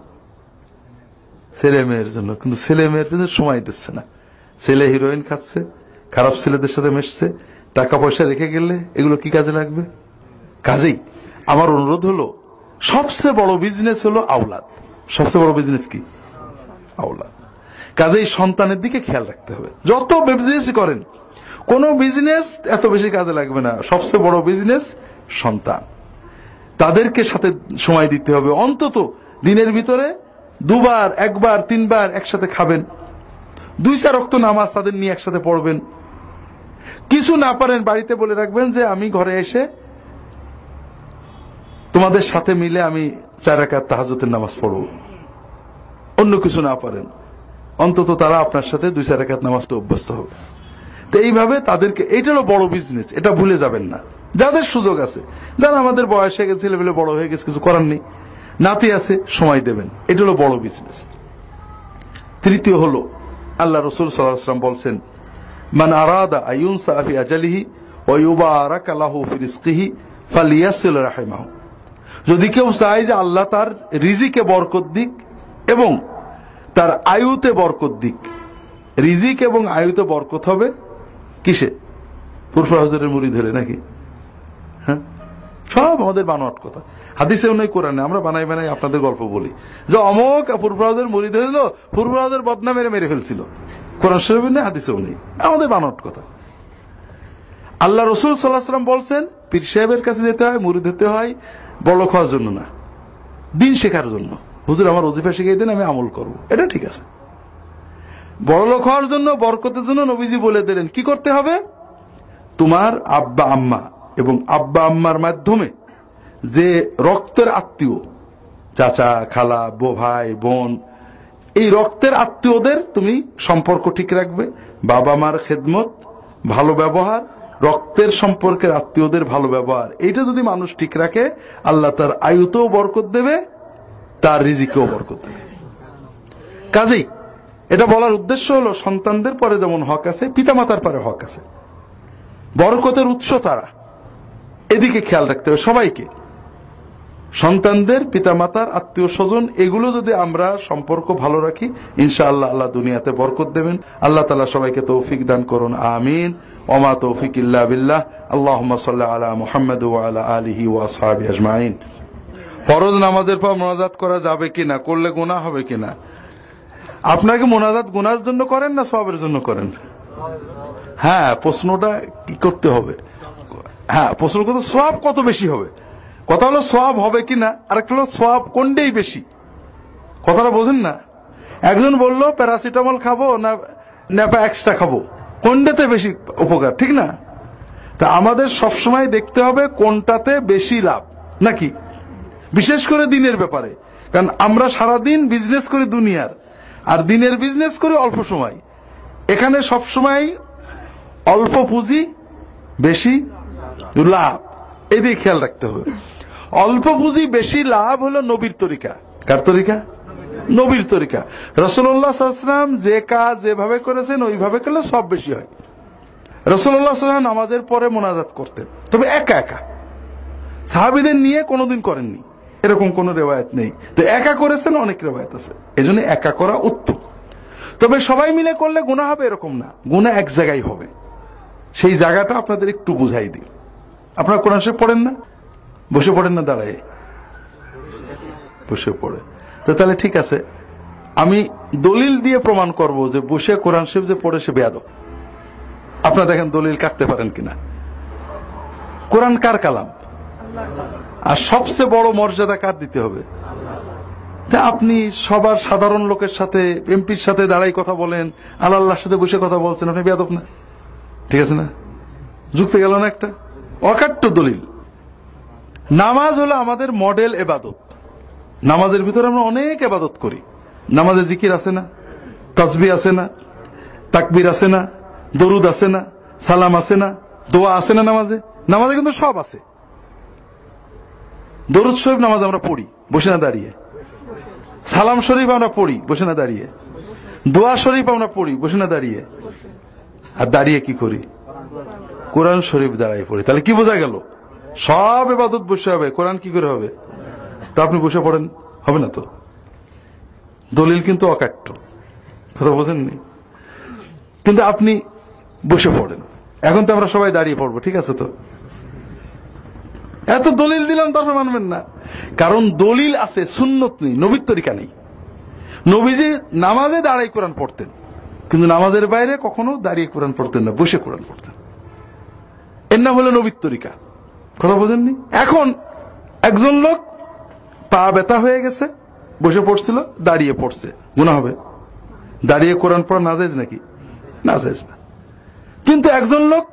ছেলে মেয়ের জন্য। কিন্তু ছেলে মেয়ের জন্য সময় দিচ্ছে না। ছেলে হিরোইন খাচ্ছে, খারাপ ছেলেদের সাথে মেশছে, টাকা পয়সা রেখে গেলে এগুলো কি কাজে লাগবে? কাজেই আমার অনুরোধ হলো, সবচেয়ে বড় বিজনেস হলো আওলাদ। সবচেয়ে বড় বিজনেস কি? আওলাদ। কাজেই সন্তানের দিকে খেয়াল রাখতে হবে। যত বিজনেস করেন, কোন বিজনেস এত বেশি কাজে লাগবে না। সবচেয়ে বড় বিজনেস সন্তান। তাদেরকে সাথে সময় দিতে হবে। অন্তত দিনের ভিতরে দুবার, একবার, তিনবার একসাথে খাবেন। দুই, চার রক্ত নামাজ তাদের নিয়ে একসাথে পড়বেন। কিছু না পারেন বাড়িতে বলে রাখবেন যে, আমি ঘরে এসে তোমাদের সাথে মিলে আমি চার রাকাত তাহাজতের নামাজ পড়ব। অন্য কিছু না পারেন। অন্তত তারা আপনার সাথে দুই চার একাত নামাজ তো অভ্যস্ত হবে। তো এইভাবে তাদেরকে এইটারও বড় বিজনেস এটা ভুলে যাবেন না। যাদের সুযোগ আছে, যারা আমাদের বয়স হয়ে গেছে ছেলেবেলে বড় হয়ে গেছে, কিছু করার নেই, নাতি আছে, সময় দেবেন। এটা হলো বড় বিজনেস তৃতীয় হলো, আল্লাহ রসুল সাল্লাম বলছেন, মান আরাদা আইউন সাফি আজালিহি ওয়ুবারাক আল্লাহু ফি রিজকিহি ফালিয়াসিল রাহিমাহু। যদি কেউ চায় যে আল্লাহ তার রিজিকে বরকত দিক এবং তার আয়ুতে বরকত দিক, রিজিক এবং আয়ুতে বরকত হবে কিসে? ফুরফুর হজরের মুড়ি ধরে নাকি? হ্যাঁ? সব আমাদের বানোয়াট কথা। হাদিসেও নেই, কোরআনে। আমরা বানাই বানাই আপনাদের গল্প বলি। যে অমক ফুরফুরাজের মুড়ি ধরেছিল ফুরফুরাজের বদনা মেরে মেরে ফেলছিল। কোরআন শরীফ নেই, হাদিসেও নেই। আমাদের বানোয়াট কথা। আল্লাহ রসুল সাল্লাহ সাল্লাম বলছেন, পীর সাহেবের কাছে যেতে হয়, মুড়ি ধরতে হয়। বড় খাওয়ার জন্য না। দিন শেখার জন্য। হুজুর, আমার অজিফা শিখিয়ে দেন, আমি আমল করব। এটা ঠিক আছে। বড় লোক হওয়ার জন্য, বরকতের জন্য নবীজি বলে দিলেন, কি করতে হবে? তোমার আব্বা, আম্মা এবং আব্বা, আম্মার মাধ্যমে যে রক্তের আত্মীয়, চাচা, খালা, বো, ভাই, বোন, এই রক্তের আত্মীয়দের তুমি সম্পর্ক ঠিক রাখবে বাবা মার খেদমত, ভালো ব্যবহার রক্তের সম্পর্কের আত্মীয়দের ভালো ব্যবহার। এইটা যদি মানুষ ঠিক রাখে, আল্লাহ তার আয়ুতেও বরকত দেবে, তার রিজিকেও বরকত দেবে। কাজেই এটা বলার উদ্দেশ্য হলো, সন্তানদের পরে যেমন হক আছে, পিতামাতার পরে হক আছে। বরকতের উৎস তারা। এদিকে খেয়াল রাখতে হবে সবাইকে। সন্তানদের, পিতামাতার, আত্মীয় স্বজন, এগুলো যদি আমরা সম্পর্ক ভালো রাখি, ইনশাআল্লাহ আল্লাহ দুনিয়াতে বরকত দেবেন। আল্লাহ তালা সবাইকে তৌফিক দান করুন, আমিন। ওমা তৌফিক ইল্লা বিল্লাহ। আল্লাহ আলা মুহাম্মদ আলা আলিহি ওয়া সাহাবি আজমাইন। ফরজ নামাজের পর মোনাজাত করা যাবে কিনা, করলে গুনাহ হবে কিনা? আপনাকে মোনাজাত গুনার জন্য করেন না সবের জন্য করেন? হ্যাঁ প্রশ্নটা কি করতে হবে? হ্যাঁ প্রশ্ন করতে সব কত বেশি হবে? কথা হলো সব হবে কিনা আর একটা হলো সব কোনটাই বেশি? কথাটা বোঝেন না? একজন বলল, প্যারাসিটামল খাব না এক্সট্রা খাব? কোনটাতে বেশি উপকার, ঠিক না? তা আমাদের সবসময় দেখতে হবে কোনটাতে বেশি লাভ, নাকি? বিশেষ করে দিনের ব্যাপারে, কারণ আমরা সারাদিন বিজনেস করি দুনিয়ার, আর দিনের বিজনেস করি অল্প সময়। এখানে সবসময় অল্প পুঁজি, বেশি লাভ এদিকে খেয়াল রাখতে হবে। অল্প পুঁজি, বেশি লাভ হলো নবীর তরিকা। কার তরিকা? নবীর তরিকা। রসুল্লাহাম যে কাজ যেভাবে করেছেন, ওইভাবে করলে সব বেশি হয়। রসুল্লাহ সাল্লাম নামাজের পরে মোনাজাত করতেন। তবে একা একা। সাহাবিদের নিয়ে কোনোদিন করেননি। এরকম কোন রেওয়ায়ত নেই। তো একা করেছেন, অনেক রেওয়ায়ত আছে। এজন্য একা করা উত্তম। তবে সবাই মিলে করলে গুণা হবে এরকম না। গুণা এক জায়গায় হবে। সেই জায়গাটা আপনাদের একটু বুঝাই দিই। আপনারা কোরআন পড়েন না? বসে পড়েন না, দাঁড়ায়। বসে পড়ে তো তাহলে ঠিক আছে। আমি দলিল দিয়ে প্রমাণ করব যে বসে কোরআন শিব যে পড়ে সে বেয়াদ আপনারা দেখেন দলিল কাটতে পারেন কিনা। কোরআন কার কালাম? আর সবচেয়ে বড় মর্যাদা কার দিতে হবে? তা আপনি সবার সাধারণ লোকের সাথে, এমপির সাথে দাঁড়াই কথা বলেন, আল্লাহর সাথে বসে কথা বলছেন, আপনি বেয়াদব না। ঠিক আছে না? যুক্তি গেল না একটা? অকাট্য দলিল। নামাজ হলো আমাদের মডেল এবাদত। নামাজের ভিতরে আমরা অনেক এবাদত করি। নামাজে জিকির আছে না? তসবি আছে না? তাকবির আছে না? দরুদ আছে না? সালাম আছে না? দোয়া আছে না নামাজে? নামাজে কিন্তু সব আছে। দরুদ শরীফ নামাজ আমরা পড়ি, বসে না দাঁড়িয়ে। সালাম শরীফ আমরা পড়ি, বসে না দাঁড়িয়ে। দোয়া শরীফ আমরা পড়ি, বসে না দাঁড়িয়ে। আর দাঁড়িয়ে কি করি? কোরআন শরীফ দাঁড়াই পড়ি। তাহলে কি বোঝা গেল? সব এবাদত বসে হবে, কোরআন কি করে হবে? তা আপনি বসে পড়েন, হবে না তো? দলিল কিন্তু অকাট্য, কথা বোঝেননি? কিন্তু আপনি বসে পড়েন। এখন তো আমরা সবাই দাঁড়িয়ে পড়ব, ঠিক আছে তো? এত দলিল দিলাম, তারপর মানবেন না। কারণ দলিল আছে, সুন্নত নেই, নবীর তরিকা নেই। নবীজি নামাজে দাঁড়াই কোরআন পড়তেন, কিন্তু নামাজের বাইরে কখনো দাঁড়িয়ে কোরআন পড়তেন না, বসে কোরআন পড়তেন। এর নাম হলো নবীর তরিকা, কথা বোঝেননি? এখন একজন লোক পা ব্যথা হয়ে গেছে, বসে পড়ছিল, দাঁড়িয়ে পড়ছে। গুণা হবে, দাঁড়িয়ে কোরআন পড়া না যাইজ নাকি? না যাইজ না। কিন্তু একজন লোক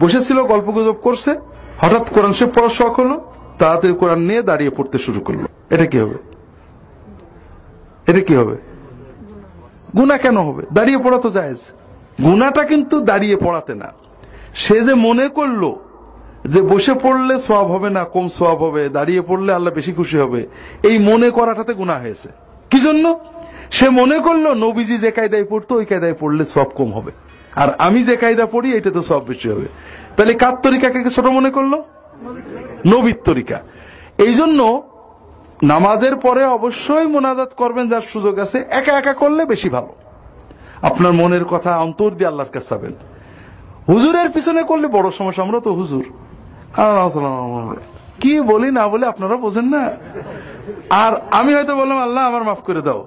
বসেছিল, গল্প গুজব করছে, হঠাৎ কোরআন সে পড়ার শখ হলো তাড়াতাড়ি কোরআন নিয়ে দাঁড়িয়ে পড়তে শুরু করল। এটা কি হবে? এটা কি হবে? গুণা কেন হবে? দাঁড়িয়ে পড়া তো জায়েজ। গুণাটা কিন্তু দাঁড়িয়ে পড়াতে না। সে যে মনে করল যে বসে পড়লে সব হবে না, কম সব হবে, দাঁড়িয়ে পড়লে আল্লাহ বেশি খুশি হবে। এই মনে করাটাতে গুণা হয়েছে। কি জন্য? সে মনে করল, নবীজি যে কায়দায় পড়তো, ওই কায়দায় পড়লে সব কম হবে। আর আমি যে কায়দা পড়ি এটা তো সব বেশি হবে। তাহলে কার তরিকাকে ছোট মনে করল? নবীর তরিকা। এই জন্য নামাজের পরে অবশ্যই মোনাজাত করবেন, যার সুযোগ আছে। একা একা করলে বেশি ভালো। আপনার মনের কথা অন্তর দিয়ে আল্লাহর কাছে হুজুরের পিছনে করলে বড় সমস্যা, আমরা তো হুজুর। কি বলি না বলে আপনারা বোঝেন না? আর আমি হয়তো বললাম, আল্লাহ আমার মাফ করে দাও।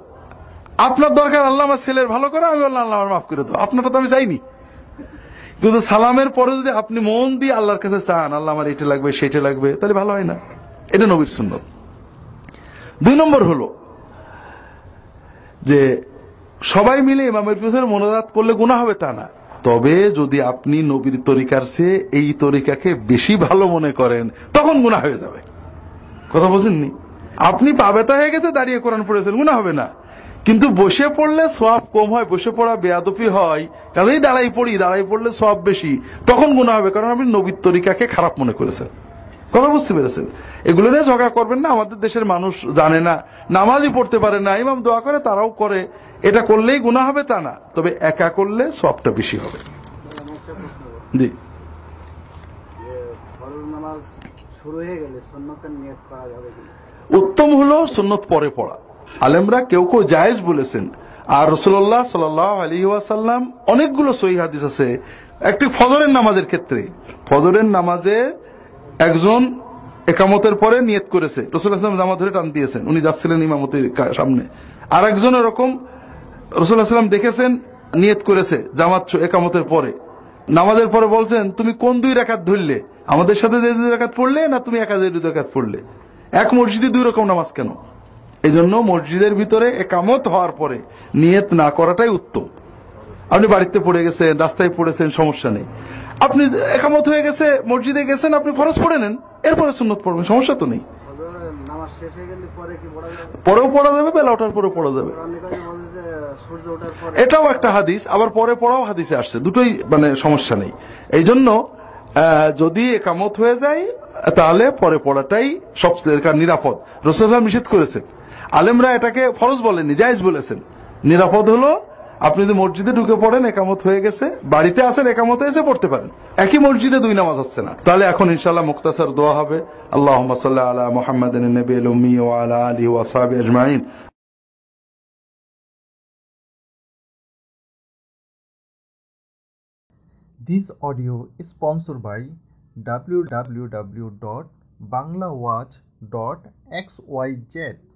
আপনার দরকার, আল্লাহ আমার ছেলের ভালো করে, আমি বললাম, আল্লাহ আমার মাফ করে দাও। আপনারটা তো আমি চাইনি। কিন্তু সালামের পরে যদি আপনি মন দিয়ে আল্লাহর কাছে চান, আল্লাহ আমার এটা লাগবে, সেটা লাগবে, তাহলে ভালো হয় না। এটা নবীর সুন্দর দুই নম্বর হলো যে সবাই মিলে ইমামের পিছনে মনোজাত করলে গুণা হবে তা না। তবে যদি আপনি নবীর তরিকার চেয়ে এই তরিকাকে বেশি ভালো মনে করেন, তখন গুণা হয়ে যাবে। কথা বোঝেননি? আপনি পাবেতা হয়ে গেছে, দাঁড়িয়ে কোরআন পড়েছেন গুণা হবে না। কিন্তু বসে পড়লে সব কম হয়, বসে পড়া বেয়াদফি হয়, কাজেই দাঁড়াই পড়ি, দাঁড়াই পড়লে সব বেশি, তখন গুণা হবে, কারণ আপনি নবীর তরিকাকে খারাপ মনে করেছেন। কথা বুঝতে পেরেছেন? এগুলো নিয়ে ঝগড়া করবেন না, আমাদের দেশের মানুষ জানে না, নামাজই পড়তে পারে না, ইমাম দোয়া করে, তারাও করে। এটা করলেই গুণা হবে তা না, তবে একা করলে সবটা বেশি হবে। জি। উত্তম হলো সুন্নত পরে পড়া। আলেমরা কেউ কেউ জায়েজ বলেছেন, আর রসুল্লাহ সাল আলী অনেকগুলো সহি হাদিস আছে, একটি ফজরের নামাজের ক্ষেত্রে। ফজরের নামাজে একজন একামতের পরে নিয়ত করেছে। রসুল আসলাম জামা ধরে টান দিয়েছেন। উনি যাচ্ছিলেন ইমামতির সামনে। আর একজন এরকম রসুল আসলাম দেখেছেন, নিয়ত করেছে জামাত একামতের পরে। নামাজের পরে বলছেন, তুমি কোন দুই রেখাত ধরলে? আমাদের সাথে যে দুই রাকাত পড়লে না তুমি একা যে দুই রাকাত পড়লে? এক মসজিদে দুই রকম নামাজ কেন? এই জন্য মসজিদের ভিতরে একামত হওয়ার পরে নিয়ত না করাটাই উত্তম। আপনি বাড়িতে পড়ে গেছেন, রাস্তায় পড়েছেন, সমস্যা নেই। আপনি একামত হয়ে গেছে, মসজিদে গেছেন, আপনি ফরজ পড়ে নেন, এরপরে সুন্নত পড়বেন, সমস্যা তো নেই। পরে পরেও পড়া যাবে, বেলা ওঠার পরেও পড়া যাবে। পরে এটাও একটা হাদিস, আবার পরে পড়াও হাদিসে আসছে, দুটোই মানে সমস্যা নেই। এই জন্য যদি একামত হয়ে যায়, তাহলে পরে পড়াটাই সবচেয়ে নিরাপদ। রসুল নিষেধ করেছেন। আলেমরা এটাকে ফরজ বলেনি জায়েজ বলেছেন। নিরাপদ হলো আপনি যদি মসজিদে ঢুকে পড়েন, একামত হয়ে গেছে, বাড়িতে আসেন একামতে এসে পড়তে পারেন। একই মসজিদে দুই নামাজ হচ্ছে না। তাহলে এখন ইনশাল্লাহ মুক্তাসার দোয়া হবে। আল্লাহ আলা মোহাম্মদ নবী ওয়া আলা আলিহি ওয়া সাহাবিহি আজমাইন। This audio is sponsored by www.banglawatch.xyz